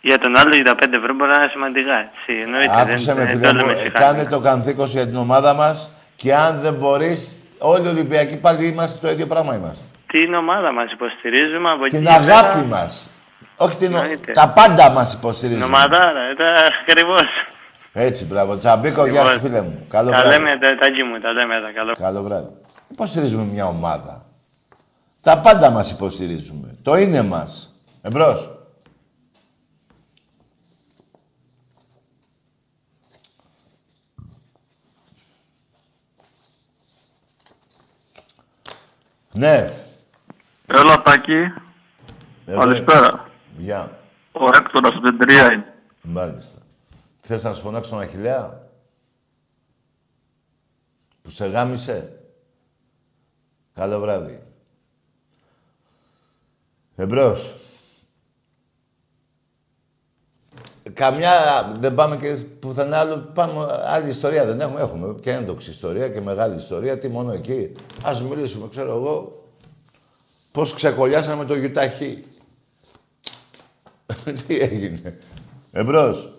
για τον άλλο για τα 5 ευρώ μπορεί να είναι σημαντικά. Έτσι. Εννοείται, Άκουσε δεν, με, δεν φίλε το μου, λέμε ε, σιγά. κάνε το κανθήκο για την ομάδα μας και αν δεν μπορείς, όλοι οι Ολυμπιακοί πάλι είμαστε το ίδιο πράγμα είμαστε. Την ομάδα μας υποστηρίζουμε από εκεί Την και πέρα. αγάπη μας. Όχι την. Εννοείται. Τα πάντα μας Την υποστηρίζουν. ομαδάρα, ακριβώς. Έτσι, μπράβο. Τσαμπίκο, γεια σου, φίλε μου. Καλό Τα βράδυ. λέμε, τα, τάκι μου, τα λέμε, τα καλό. Καλό βράδυ. Υποστηρίζουμε μια ομάδα. Τα πάντα μας υποστηρίζουμε. Το είναι μας. Εμπρός. Ναι. Έλα, Τάκη. Εδώ Καλησπέρα. Γεια. Ο Έκτορας από την Τρία είναι. Μάλιστα. Θες να σου φωνάξω τον Αχιλέα. Που σε γάμισε; Καλό βράδυ. Εμπρός. Καμιά δεν πάμε και πουθενά άλλο. Πάμε άλλη ιστορία δεν έχουμε. Έχουμε και έντοξη ιστορία και μεγάλη ιστορία. Τι μόνο εκεί. Ας μιλήσουμε, ξέρω εγώ, πώς ξεκολλιάσαμε το γιουταχή. Τι έγινε. Εμπρός.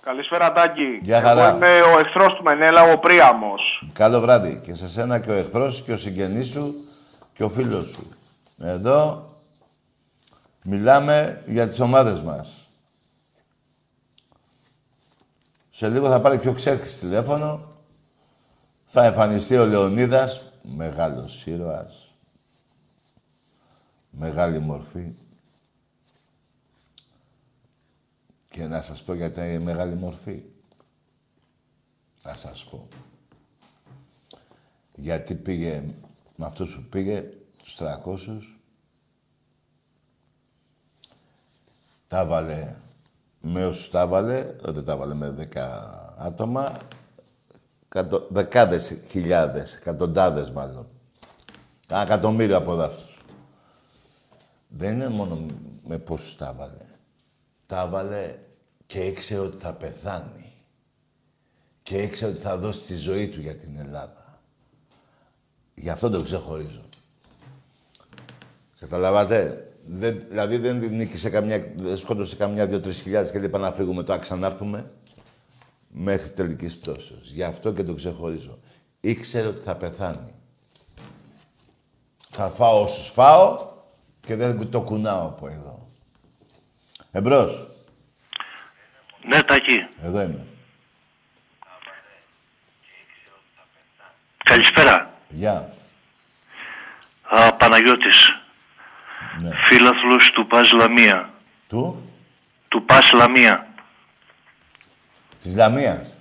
Καλησπέρα, Τάκη. Γεια χαρά. Εγώ είμαι ο εχθρός του Μενέλα, ο Πρίαμος. Καλό βράδυ. Και σε σένα και ο εχθρός και ο συγγενής σου και ο φίλος σου. Εδώ μιλάμε για τις ομάδες μας. Σε λίγο θα πάρει και ο Ξέρχης τηλέφωνο. Θα εμφανιστεί ο Λεωνίδας, μεγάλος ήρωας. Μεγάλη μορφή. Και να σας πω γιατί είναι μεγάλη μορφή. Θα σας πω. Γιατί πήγε με αυτούς που πήγε, τους 300, τα βάλε με όσους τα βάλε, δεν τα βάλε με 10 άτομα, κατο, δεκάδες χιλιάδες, εκατοντάδες μάλλον. Ένα εκατομμύριο από δάφτους. Δεν είναι μόνο με πόσους τα βάλε. Τα βάλε και ήξερε ότι θα πεθάνει. Και ήξερε ότι θα δώσει τη ζωή του για την Ελλάδα. Γι' αυτό το ξεχωρίζω. Καταλάβατε; Δεν, δηλαδή δεν νίκησε καμιά, δεν σκότωσε καμιά δύο-τρεις χιλιάδες και λέει να φύγουμε τώρα ξανάρθουμε μέχρι τελικής πτώσεως. Γι' αυτό και το ξεχωρίζω. Ήξερε ότι θα πεθάνει. Θα φάω όσους φάω και δεν το κουνάω από εδώ. Εμπρός. Ναι, Τάκη. Εδώ είμαι. Καλησπέρα. Γεια. Α, Παναγιώτης. Ναι. Φίλαθλος του Πας Λαμία. Του; Του Πας Λαμία. Της Λαμίας.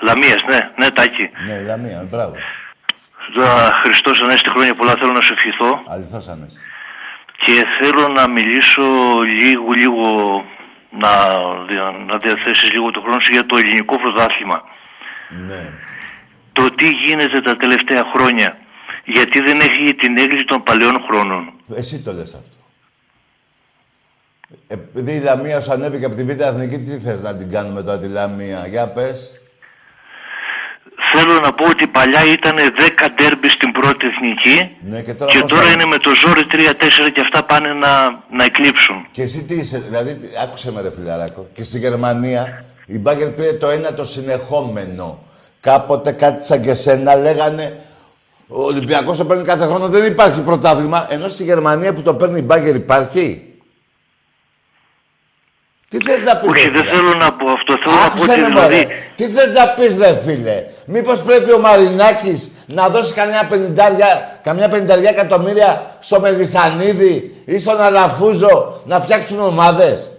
Λαμίας, ναι, ναι, Τάκη. Ναι, Λαμία, μπράβο. Τώρα, Χριστός Ανέστη χρόνια πολλά θέλω να σου ευχηθώ Αληθώς Ανέστη. και θέλω να μιλήσω λίγο, λίγο, να, να διαθέσεις λίγο το χρόνο σου για το ελληνικό πρωτάθλημα. Ναι. Το τι γίνεται τα τελευταία χρόνια. Γιατί δεν έχει την έγκληση των παλαιών χρόνων. Εσύ το λες αυτό. Επειδή η Λαμία σου ανέβηκε από τη Β' Εθνική, τι θες να την κάνουμε τώρα τη Λαμία; Για πες. Θέλω να πω ότι παλιά ήταν 10 ντέρμπι στην πρώτη εθνική Ναι, και τώρα, και πώς τώρα θα- είναι με το ζόρι 3-4 και αυτά πάνε να, να εκλείψουν. Και εσύ τι είσαι, δηλαδή, τι- άκουσε με ρε φιλαράκο. Και στη Γερμανία η Μπάγκερ πήρε το ένα το συνεχόμενο. Κάποτε κάτι σαν και σένα λέγανε ο Ολυμπιακός το παίρνει κάθε χρόνο, δεν υπάρχει πρωτάθλημα. Ενώ στη Γερμανία που το παίρνει η Μπάγκερ υπάρχει. Τι θες να πεις, Όχι, ρε δεν φίλε; θέλω να πω αυτό. Θέλω να πω Άκουσε ότι με, δηλαδή. μωρέ. Τι θες να πεις, ρε φίλε; Μήπως πρέπει ο Μαρινάκης να δώσει καμιά πενηντάρια, καμιά πενηνταριά εκατομμύρια στο Μελισανίδη ή στον Αλαφούζο να φτιάξουν ομάδες;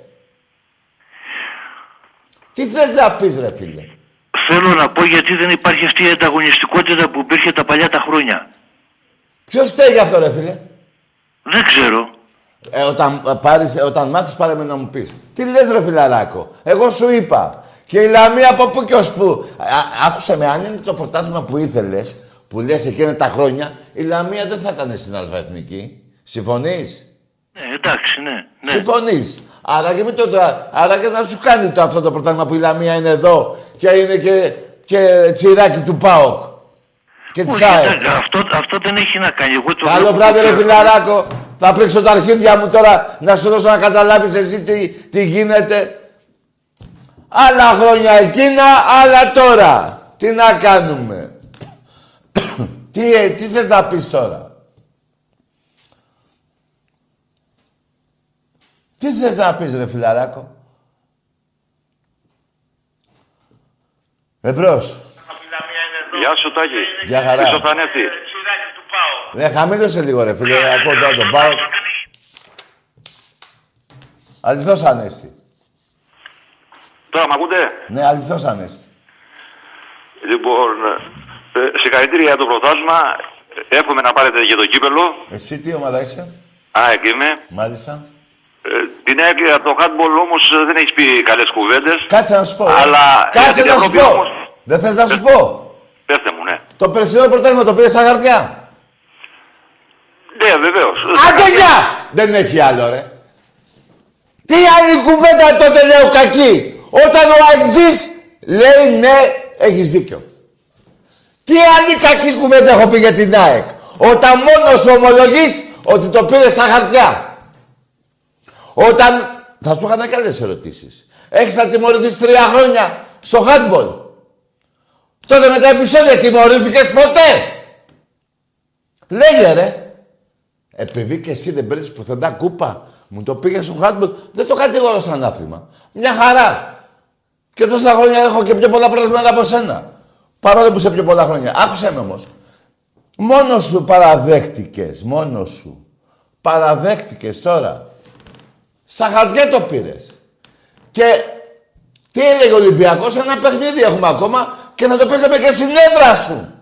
Τι θες να πεις, ρε φίλε; Θέλω να πω γιατί δεν υπάρχει αυτή η ανταγωνιστικότητα που υπήρχε τα παλιά τα χρόνια. Ποιος φταίει γι' αυτό, ρε φίλε; Δεν ξέρω. Ε, όταν, ε, πάρεις, ε, όταν μάθεις πάρε με να μου πεις. Τι λες ρε φιλαράκο; Εγώ σου είπα. Και η Λαμία από πού και ως πού. Α, άκουσε με, αν είναι το πρωτάθλημα που ήθελες, που λες εκείνα τα χρόνια, η Λαμία δεν θα ήταν στην αλφαεθνική. Συμφωνείς; Ναι, εντάξει, ναι. ναι. Συμφωνείς; Άρα και, με το, άρα και να σου κάνει το αυτό το πρωτάθλημα που η Λαμία είναι εδώ και είναι και, και τσιράκι του ΠΑΟΚ. Και της Όχι, ΑΕΚ. εντάξει, αυτό, αυτό δεν έχει να κάνει. Εγώ το Καλό βλέπω βράδυ, ρε και- φιλαράκο. Θα πρίξω τα αρχίδια μου τώρα να σου δώσω να καταλάβεις εσύ τι, τι γίνεται. Άλλα χρόνια εκείνα, άλλα τώρα. Τι να κάνουμε. τι, ε, τι θες να πεις τώρα; Τι θες να πεις ρε φιλαράκο. Εμπρός. Γεια σου Τάκη. Γεια χαρά. Πίσω θα ανέβει. Ναι, χαμήλωσε λίγο ρε φίλε, ακούω τώρα τον πάω. Αληθώς Ανέστη. Τώρα μ' ακούτε. Ναι, αληθώς Ανέστη. Λοιπόν, ε, συγχαρητήρια για το πρωτάθλημα. Εύχομαι να πάρετε και το κύπελο. Εσύ τι ομάδα είσαι, Α, εκεί είμαι. μάλιστα. Ε, την έκρια από το handball όμως ε, δεν έχεις πει καλές κουβέντες. Κάτσε να σου πω. ε. Αλλά για Κάτσε την να σου Ευρώπη πω. όμως- Δεν θες να σου πω. Πέστε μου, ναι. Το περσινό πρωτάθλημα το πήρες στα χαρτιά. Ναι, βεβαίως. Άντε γεια! Δεν έχει άλλο ρε. Τι άλλη κουβέντα τότε λέω κακή. Όταν ο Αγτζής λέει ναι, έχεις δίκιο. Τι άλλη κακή κουβέντα έχω πει για την ΑΕΚ. Όταν μόνος σου ομολογείς ότι το πήρες στα χαρτιά. Όταν... Θα σου έκανα και άλλες ερωτήσεις. Έχεις να τιμωρηθείς τρία χρόνια στο handball. Τότε με τα επεισόδια τιμωρήθηκες ποτέ. Λέγε ρε. Επειδή και εσύ δεν παίρνεις πουθενά κούπα. Μου το πήγες στο handball. Δεν το κατηγορώ σαν άφημα. Μια χαρά. Και τόσα χρόνια έχω και πιο πολλά πράγματα από σένα. Παρόλο που είσαι πιο πολλά χρόνια. Άκουσε με όμως. Μόνος σου παραδέχτηκες. Μόνος σου. Παραδέχτηκες τώρα. Στα χαρτιά το πήρες. Και τι έλεγε ο Ολυμπιακός, ένα παιχνίδι έχουμε ακόμα και θα το παίζαμε και στην έδρα σου.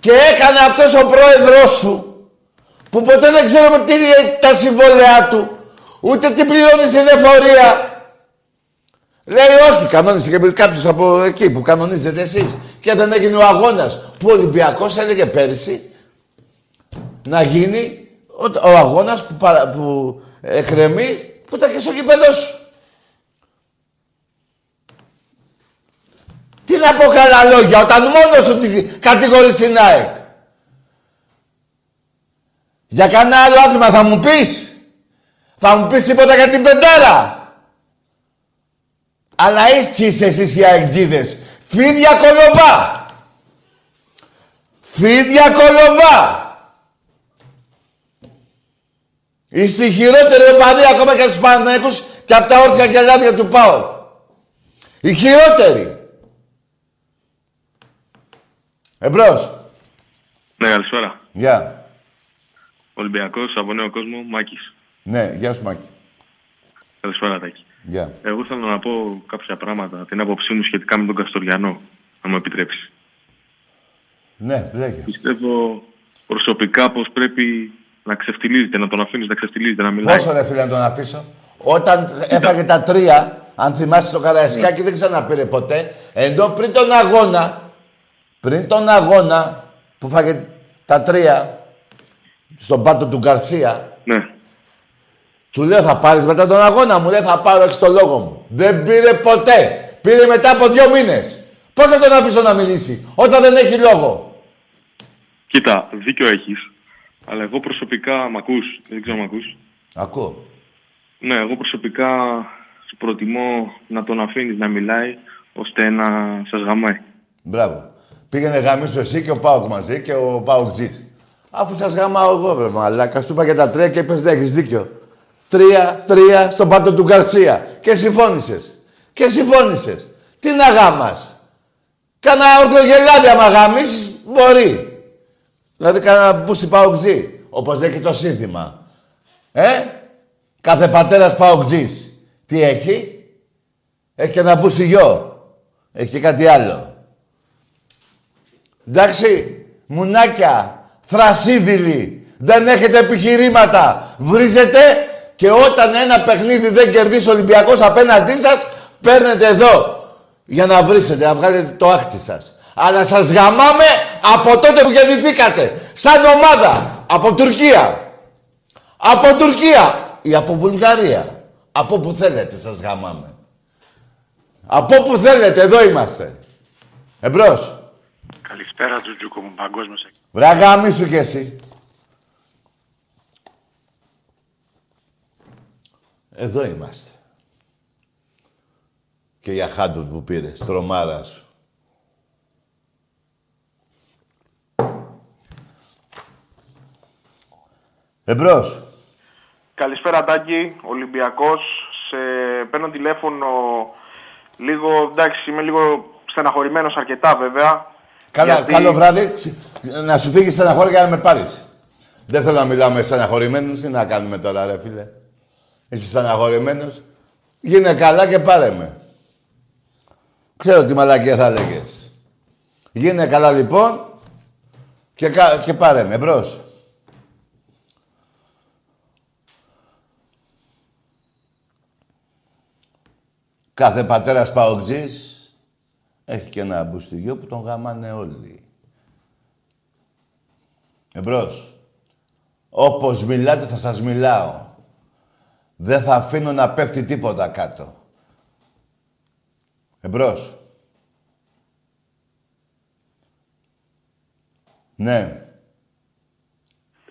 Και έκανε αυτός ο πρόεδρος σου, που ποτέ δεν ξέρουμε τι είναι τα συμβόλαιά του, ούτε τι πληρώνει στην εφορία. Λέει όχι, κανόνισε και κάποιος από εκεί που κανονίζετε εσείς. Και δεν έγινε ο αγώνας που ο Ολυμπιακός έλεγε πέρυσι να γίνει ο, ο αγώνας που, παρα, που εκρεμεί που ήταν και στο γήπεδο σου. Τι να πω καλά λόγια όταν μόνος σου την κατηγορείς την ΑΕΚ. Για κανένα άλλο άθλημα θα μου πεις; Θα μου πεις τίποτα για την πεντάρα. Αλλά είστε εσείς οι αεκτζίδες. Φίδια κολοβά. Φίδια κολοβά. Είστε οι χειρότεροι οπαδοί ακόμα και τους Παναθηναϊκούς και από τα όρθια και λάδια του ΠΑΟ. Οι χειρότεροι. Εμπρός. Ναι, καλησπέρα. Γεια. Ολυμπιακός από νέο κόσμο, Μάκης. Ναι, γεια σου Μάκη. Καλησπέρα, Τάκη. Γεια. Εγώ θέλω να πω κάποια πράγματα, την άποψή μου σχετικά με τον Καστοριανό, να μου επιτρέψεις. Ναι, λέγε. Πιστεύω προσωπικά πως πρέπει να ξεφτιλίζεται, να τον αφήνεις να ξεφτιλίζεται, να μιλάει. Πόσο ρε φίλε να τον αφήσω; Όταν έφαγε τα τρία, αν θυμάσαι το Καραϊσκάκι δεν ξαναπήρε ποτέ. Ενώ πριν τον αγώνα, πριν τον αγώνα που φάγε τα τρία στον πάτο του Γκαρσία, Ναι. του λέω θα πάρεις μετά τον αγώνα μου, λέει θα πάρω έξω το λόγο μου. Δεν πήρε ποτέ. Πήρε μετά από δύο μήνες. Πώς θα τον αφήσω να μιλήσει, όταν δεν έχει λόγο; Κοίτα, δίκιο έχεις. Αλλά εγώ προσωπικά μ' ακούς, δεν ξέρω αν μ' ακούς. Ακούω. Ναι, εγώ προσωπικά σου προτιμώ να τον αφήνεις να μιλάει, ώστε να σας γαμάει. Μπράβο. Πήγαινε γαμίσου εσύ και ο Πάοκ μαζί και ο Πάοκ Τζις. Αφού σας γαμάω εγώ, βρε μαλάκα. Σου είπα για τα τρία και είπες δεν έχεις δίκιο. Τρία, τρία στον πάτο του Γκαρσία. Και συμφώνησες. Και συμφώνησες. Τι να γάμας. Κάνα ορθογελάδι άμα γαμίσεις, μπορεί. Δηλαδή κάνα μπούστι Πάοκ Τζι. Όπως λέει και το σύνθημα. Ε, κάθε πατέρας Πάοκ Τζις. Τι έχει; Έχει και ένα μπούστι γιο. Έχει και κάτι άλλο. Εντάξει, μουνάκια, θρασίδηλοι, δεν έχετε επιχειρήματα. Βρίζετε και όταν ένα παιχνίδι δεν κερδίσει ο Ολυμπιακός απέναντί σας, παίρνετε εδώ για να βρίσετε, να βγάλετε το άχτη σας. Αλλά σας γαμάμε από τότε που γεννηθήκατε. Σαν ομάδα. Από Τουρκία. Από Τουρκία ή από Βουλγαρία. Από που θέλετε σας γαμάμε. Από που θέλετε, εδώ είμαστε. Εμπρός. Καλησπέρα του Τζούκο μου, παγκόσμιος. Βρε γάμισου κι εσύ. Εδώ είμαστε. Και για χάντουλ που πήρες, τρομάρα σου. Εμπρός. Καλησπέρα Τάκη, Ολυμπιακός. Σε παίρνω τηλέφωνο λίγο, εντάξει είμαι λίγο στεναχωρημένος αρκετά βέβαια. Καλά, γιατί- Καλό βράδυ. Να σου φύγει στεναχώρια για να με πάρεις. Δεν θέλω να μιλάω με στεναχωρημένους. Τι να κάνουμε τώρα, ρε φίλε. Είσαι στεναχωρημένος. Γίνε καλά και πάρε με. Ξέρω τι μαλακία θα λέγες. Γίνε καλά λοιπόν και, κα- και πάρε με μπρος. Κάθε πατέρας παοξής έχει και ένα μπουστιγιό που τον γαμάνε όλοι. Εμπρός. Όπως μιλάτε θα σας μιλάω. Δεν θα αφήνω να πέφτει τίποτα κάτω. Εμπρός. Ναι.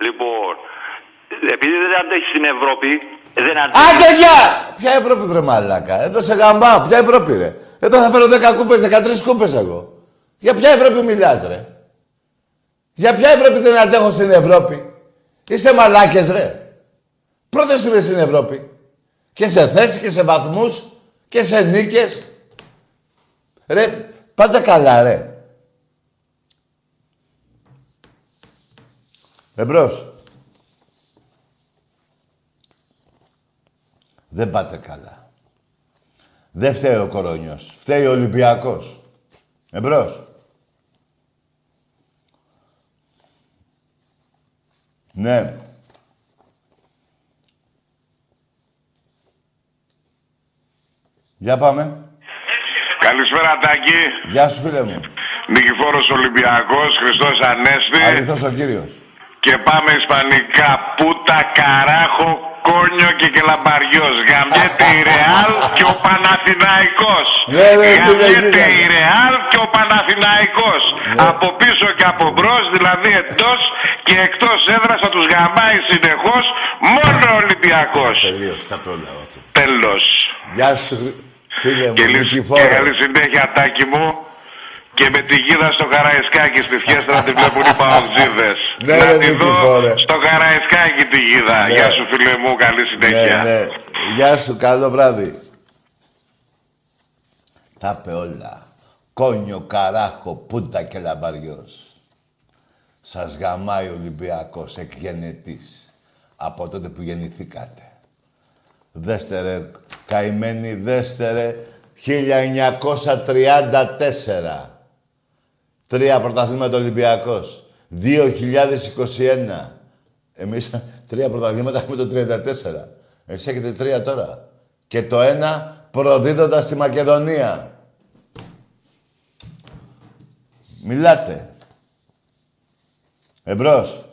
Λοιπόν, επειδή δεν αντέχεις στην Ευρώπη, δεν αντέχει. Άντε γεια! Ποια Ευρώπη βρε μαλάκα; Εδώ σε γαμπάω. Ποια Ευρώπη ρε; Εδώ θα φέρω 10 κούπες, 13 κούπες εγώ. Για ποια Ευρώπη μιλάς ρε; Για ποια Ευρώπη δεν αντέχω στην Ευρώπη; Είστε μαλάκες, ρε. Πρώτες είμαι στην Ευρώπη. Και σε θέσεις και σε βαθμούς και σε νίκες. Ρε, πάντα καλά, ρε. Εμπρός. Δεν πάτε καλά. Δεν φταίει ο Κορονιός. Φταίει ο Ολυμπιακός. Εμπρός. Ναι. Για πάμε. Καλησπέρα Τάκη. Γεια σου φίλε μου. Νικηφόρος Ολυμπιακός, Χριστός Ανέστη. Αλήθως ο Κύριος. Και πάμε ισπανικά. Πούτα, καράχο, κόνιο και κελαμπαριός. Γαμιέται η Ρεάλ και ο Παναθηναϊκός. Ναι, ναι, φίλε, Γαμιέται κοίτα. η Ρεάλ και ο Παναθηναϊκός. Ναι. Από πίσω και από μπρος, δηλαδή εντός και εκτός έδρας θα τους γαμάει συνεχώς μόνο ο Ολυμπιακός. Τελείωσε, θα πρόλαβα. Τέλος. Γεια σου, φίλε μου, Και, λυ- Νικηφόρο. και καλή συνέχεια, Τάκη μου. Και με τη γίδα στο Καραϊσκάκι στη φιέστα να τη βλέπουν οι παουτζίδες. Ναι, να ρε, τη δω Νικηφόρε. στο Καραϊσκάκι τη γίδα. Ναι. Γεια σου φίλε μου, καλή συνέχεια. Ναι, ναι. Γεια σου, καλό βράδυ. Τα είπε όλα. Κόνιο, καράχο, πούτα και λαμπαριός. Σας γαμάει ο Ολυμπιακός εκγενετής. Από τότε που γεννηθήκατε. Δέστε ρε, καημένοι, δέστε ρε. 1934. Τρία πρωταθλήματα Ολυμπιακός. 2021. Εμείς τρία πρωταθλήματα έχουμε το 34. Εσείς έχετε τρία τώρα. Και το ένα προδίδοντας στη Μακεδονία. Μιλάτε. Εμπρός.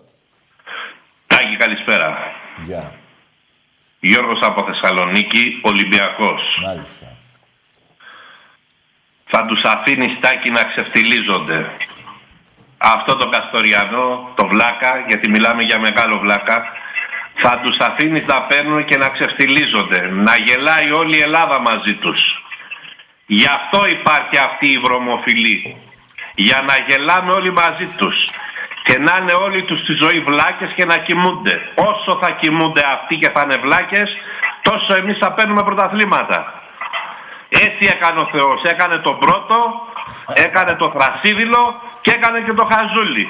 Τάκη, καλησπέρα. Γεια. Γιώργος από Θεσσαλονίκη, Ολυμπιακός. Μάλιστα. Θα τους αφήνεις Τάκη να ξεφτιλίζονται. Αυτό το Καστοριανό, το Βλάκα, γιατί μιλάμε για μεγάλο Βλάκα, θα τους αφήνεις να παίρνουν και να ξεφτιλίζονται. Να γελάει όλη η Ελλάδα μαζί τους. Γι' αυτό υπάρχει αυτή η βρωμοφιλή. Για να γελάμε όλοι μαζί τους. Και να είναι όλοι τους στη ζωή βλάκες και να κοιμούνται. Όσο θα κοιμούνται αυτοί και θα είναι βλάκες, τόσο εμείς θα παίρνουμε πρωταθλήματα. Έτσι έκανε ο Θεός. Έκανε τον πρώτο, έκανε το θρασίδηλο και έκανε και το χαζούλι.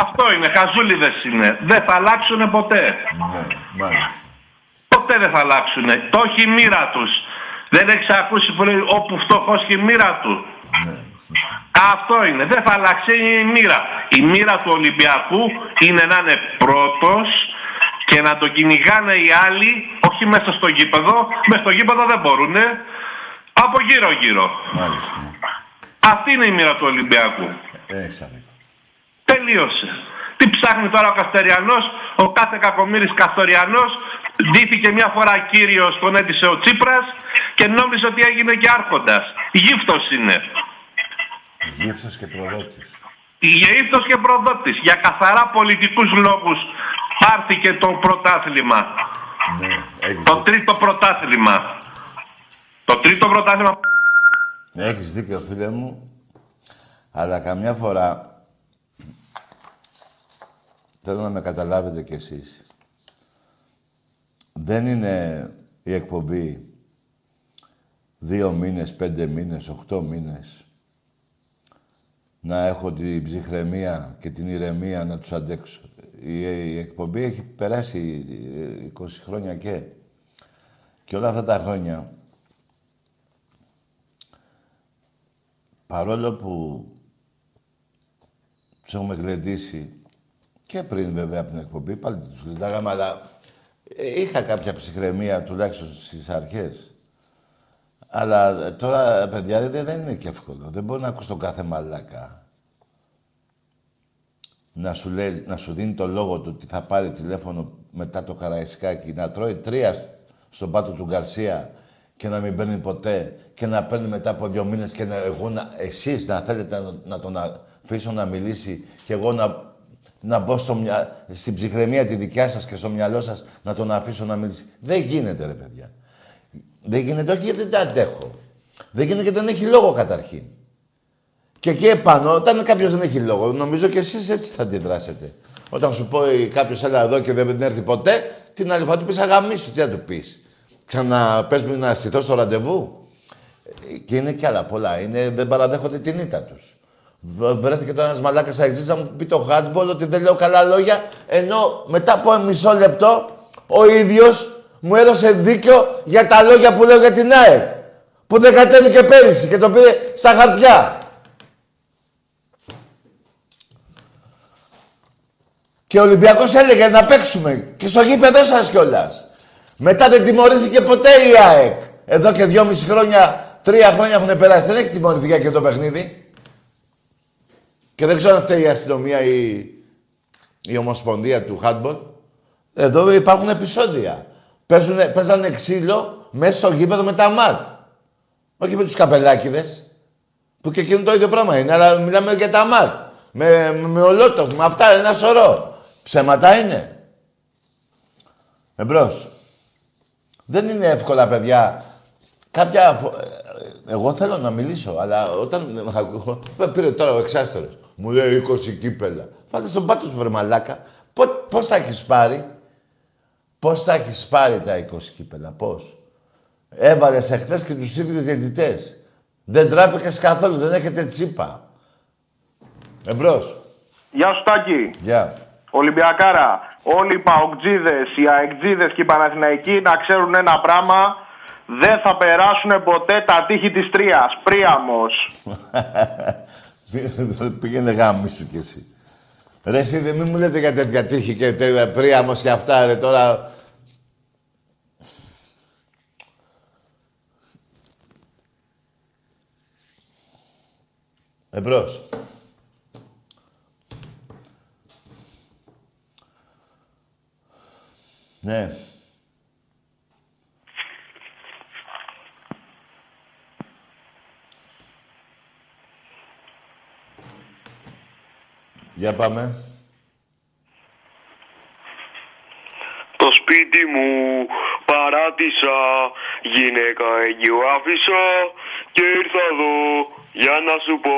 Αυτό είναι, χαζούλιδες είναι. Δεν θα αλλάξουν ποτέ. Μάλιστα. Ποτέ δεν θα αλλάξουν. Το έχει η μοίρα τους. Δεν έχεις ακούσει που λέει όπου φτωχός και η μοίρα του. Αυτό είναι. Δεν θα αλλάξει η μοίρα. Η μοίρα του Ολυμπιακού είναι να είναι πρώτος και να το κυνηγάνε οι άλλοι, όχι μέσα στο γήπεδο. Μέσα στο γήπεδο δεν μπορούν. Από γύρω-γύρω. Μάλιστα. Αυτή είναι η μοίρα του Ολυμπιακού. Έχεις άδικο. Τελείωσε. Τι ψάχνει τώρα ο Καστοριανός, ο κάθε κακομύρης Καστοριανός, ντύθηκε μια φορά κύριος, τον έτησε ο Τσίπρας και νόμιζε ότι έγινε και άρχοντας. Γύφτος είναι. Γύφτος και προδότης. Γύφτος και προδότης. Για καθαρά πολιτικούς λόγους πάρθηκε το πρωτάθλημα. Ναι, έχεις Το τρίτο πρωτάθλημα. Το τρίτο πρωτάθλημα Έχεις δίκιο, φίλε μου. Αλλά καμιά φορά θέλω να με καταλάβετε κι εσείς. Δεν είναι η εκπομπή δύο μήνες, πέντε μήνες, οχτώ μήνες να έχω την ψυχραιμία και την ηρεμία να τους αντέξω. Η, η εκπομπή έχει περάσει ε, 20 χρόνια και. Και όλα αυτά τα χρόνια παρόλο που τους έχουμε γλεντήσει και πριν βέβαια από την εκπομπή, πάλι τους γλεντάγαμε, αλλά ε, είχα κάποια ψυχραιμία τουλάχιστον στις αρχές. Αλλά τώρα, παιδιά, δεν, δεν είναι και εύκολο. Δεν μπορεί να ακούς τον κάθε μαλάκα. Να σου, λέει, να σου δίνει το λόγο του ότι θα πάρει τηλέφωνο μετά το Καραϊσκάκι, να τρώει τρία στον πάτο του Γκαρσία και να μην παίρνει ποτέ και να παίρνει μετά από δύο μήνες και να, εγώ να, εσείς να θέλετε να, να τον αφήσω να μιλήσει και εγώ να, να μπω στο μυα, στην ψυχραιμία τη δικιά σας και στο μυαλό σας να τον αφήσω να μιλήσει. Δεν γίνεται ρε παιδιά. Δεν γίνεται όχι γιατί δεν αντέχω. Δεν γίνεται γιατί δεν έχει λόγο καταρχήν. Και εκεί επάνω, όταν κάποιος δεν έχει λόγο, νομίζω και εσείς έτσι θα αντιδράσετε. Όταν σου πει κάποιος έλα εδώ και δεν έρθει ποτέ, την άλλη φορά του πεις αγαμίσου, τι να του πεις. Ξαναπες μου να στηθώ στο ραντεβού. Ε, Και είναι κι άλλα πολλά. Είναι, δεν παραδέχονται την ήττα τους. Βρέθηκε τώρα ένας μαλάκας αεξή να μου πει το handball ότι δεν λέω καλά λόγια, ενώ μετά από μισό λεπτό ο ίδιος μου έδωσε δίκιο για τα λόγια που λέω για την ΑΕΚ. Που δεν κατέβηκε πέρυσι και το πήρε στα χαρτιά. Και ο Ολυμπιακός έλεγε να παίξουμε και στο γήπεδο σας κιόλας. Μετά δεν τιμωρήθηκε ποτέ η ΑΕΚ. Εδώ και δυόμιση χρόνια, τρία χρόνια έχουν περάσει. Δεν έχει τιμωρηθεί και το παιχνίδι. Και δεν ξέρω αν φταίει η αστυνομία ή η ομοσπονδία του handball. Εδώ υπάρχουν επεισόδια. Παίζουνε, παίζανε ξύλο μέσα στο γήπεδο με τα ματ. Όχι με τους καπελάκιδες. Που και εκείνο το ίδιο πράγμα είναι, αλλά μιλάμε για τα ματ. Με, με, με ολότοφ, με αυτά, ένα σωρό. Ψέματα είναι. Εμπρός. Δεν είναι εύκολα, παιδιά. Κάποια... φο- ε, Εγώ θέλω να μιλήσω, αλλά όταν ακούω... Πήρε τώρα ο εξάστερος. Μου λέει 20 κύπελα. Βάλτε στον πάτος σου, βρε μαλάκα. Πώς, πώς τα έχεις πάρει; Πώς τα έχεις πάρει τα 20 κύπελα; Πώς; Έβαλες εχθές και τους ίδιους διαιτητές. Δεν τράπηκες καθόλου. Δεν έχετε τσίπα. Εμπρός. Γεια σου Τάκη. Γεια. Ολυμπιακάρα. Όλοι οι Παοκτζίδες, οι Αεκτζίδες και οι Παναθηναϊκοί να ξέρουν ένα πράγμα. Δεν θα περάσουν ποτέ τα τείχη της Τρίας. Πρίαμος. Πήγαινε γάμι σου κι εσύ. Ρε εσύ δεν μην μου λέτε για τέτοια τύχη και τέτοια πρίαμος και αυτά ρε τώρα. Εμπρός. Ναι. Για πάμε. Το σπίτι μου παράτησα, γυναίκα έγκυο άφησα και ήρθα εδώ για να σου πω,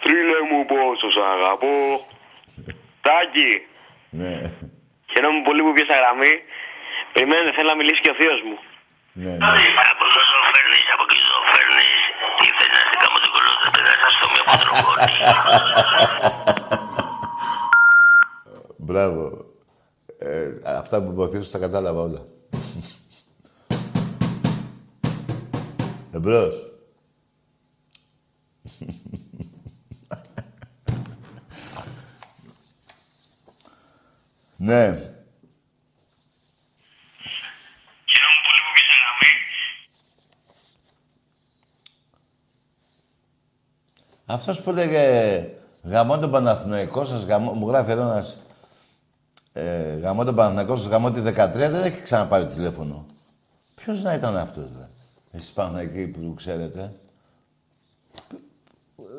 θρύλε μου πόσο σ' αγαπώ. Τάκη, Ναι. Χαίρομαι πολύ που πιάσα γραμμή. Περιμένετε, θέλω να μιλήσει και ο θείος μου. Ναι. Πάρα πόσο το φέρνεις, από εκεί το φέρνεις. Τι θες να σε κάνω το κολλό, θα περάσα στο μία πατρογόνη. Μπράβο. Ε, αυτά που υποθέτω τα κατάλαβα όλα. Εμπρός. ναι. Αυτός που έλεγε γαμώ τον Παναθηναϊκό σας, γαμώ, μου γράφει εδώ ένας ε, γαμώ τον Παναθηναϊκό σας, γαμώ τη 13, δεν έχει ξαναπάρει τηλέφωνο. Ποιος να ήταν αυτός, ρε; Εσείς Παναθηναϊκοί που ξέρετε.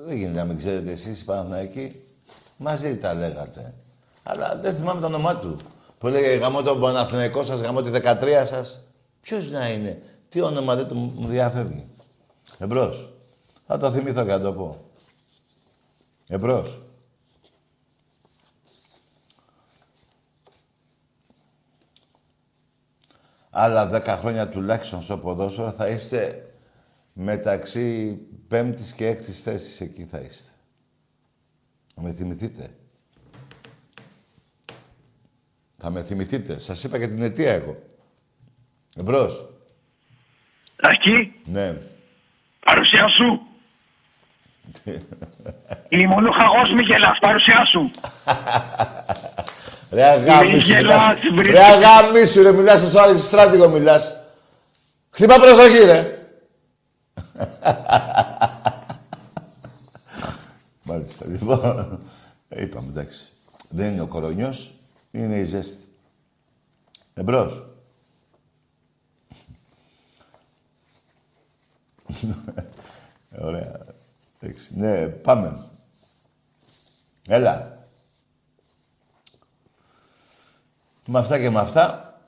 Δεν γίνεται να μην ξέρετε εσείς οι Παναθηναϊκοί. Μαζί τα λέγατε. Αλλά δεν θυμάμαι το όνομά του. Που έλεγε γαμώ τον Παναθηναϊκό σας, γαμώ τη 13 σας. Ποιος να είναι; Τι όνομα δεν του μου διαφεύγει. Εμπρός. Θα το θυμηθώ και να το πω. Εμπρός. Άλλα δέκα χρόνια τουλάχιστον στο ποδόσφαιρο θα είστε μεταξύ πέμπτης και έκτης θέσης εκεί θα είστε. Θα με θυμηθείτε. Θα με θυμηθείτε. Σας είπα και την αιτία εγώ. Εμπρός. Τάκη, Ναι. παρουσία σου. Λιμονούχαγός μη γελάς, παρουσία σου. Ρε αγάμισου, Μη μιλάς. γελάς, βρε. Ρε αγάμισου, ρε, μιλάς στο άλλο στράτηγο, μιλάς. Χτυπά προσοχή, ρε. Μάλιστα, λοιπόν. Ε, είπαμε, εντάξει. Δεν είναι ο κορονιός, είναι η ζέστη. Εμπρός. Ωραία. Εντάξει, ναι, πάμε. Έλα. Με αυτά και με αυτά,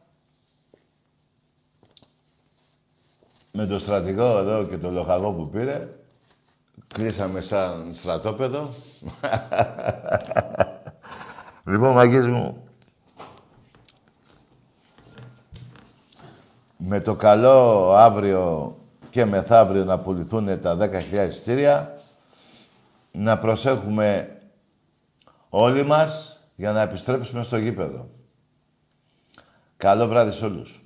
με το στρατηγό εδώ και το λοχαγό που πήρε, κλείσαμε σαν στρατόπεδο. Λοιπόν, μαγκές μου, με το καλό αύριο και μεθαύριο να πουληθούν τα 10.000 εισιτήρια, να προσέχουμε όλοι μας για να επιστρέψουμε στο γήπεδο. Καλό βράδυ σε όλους.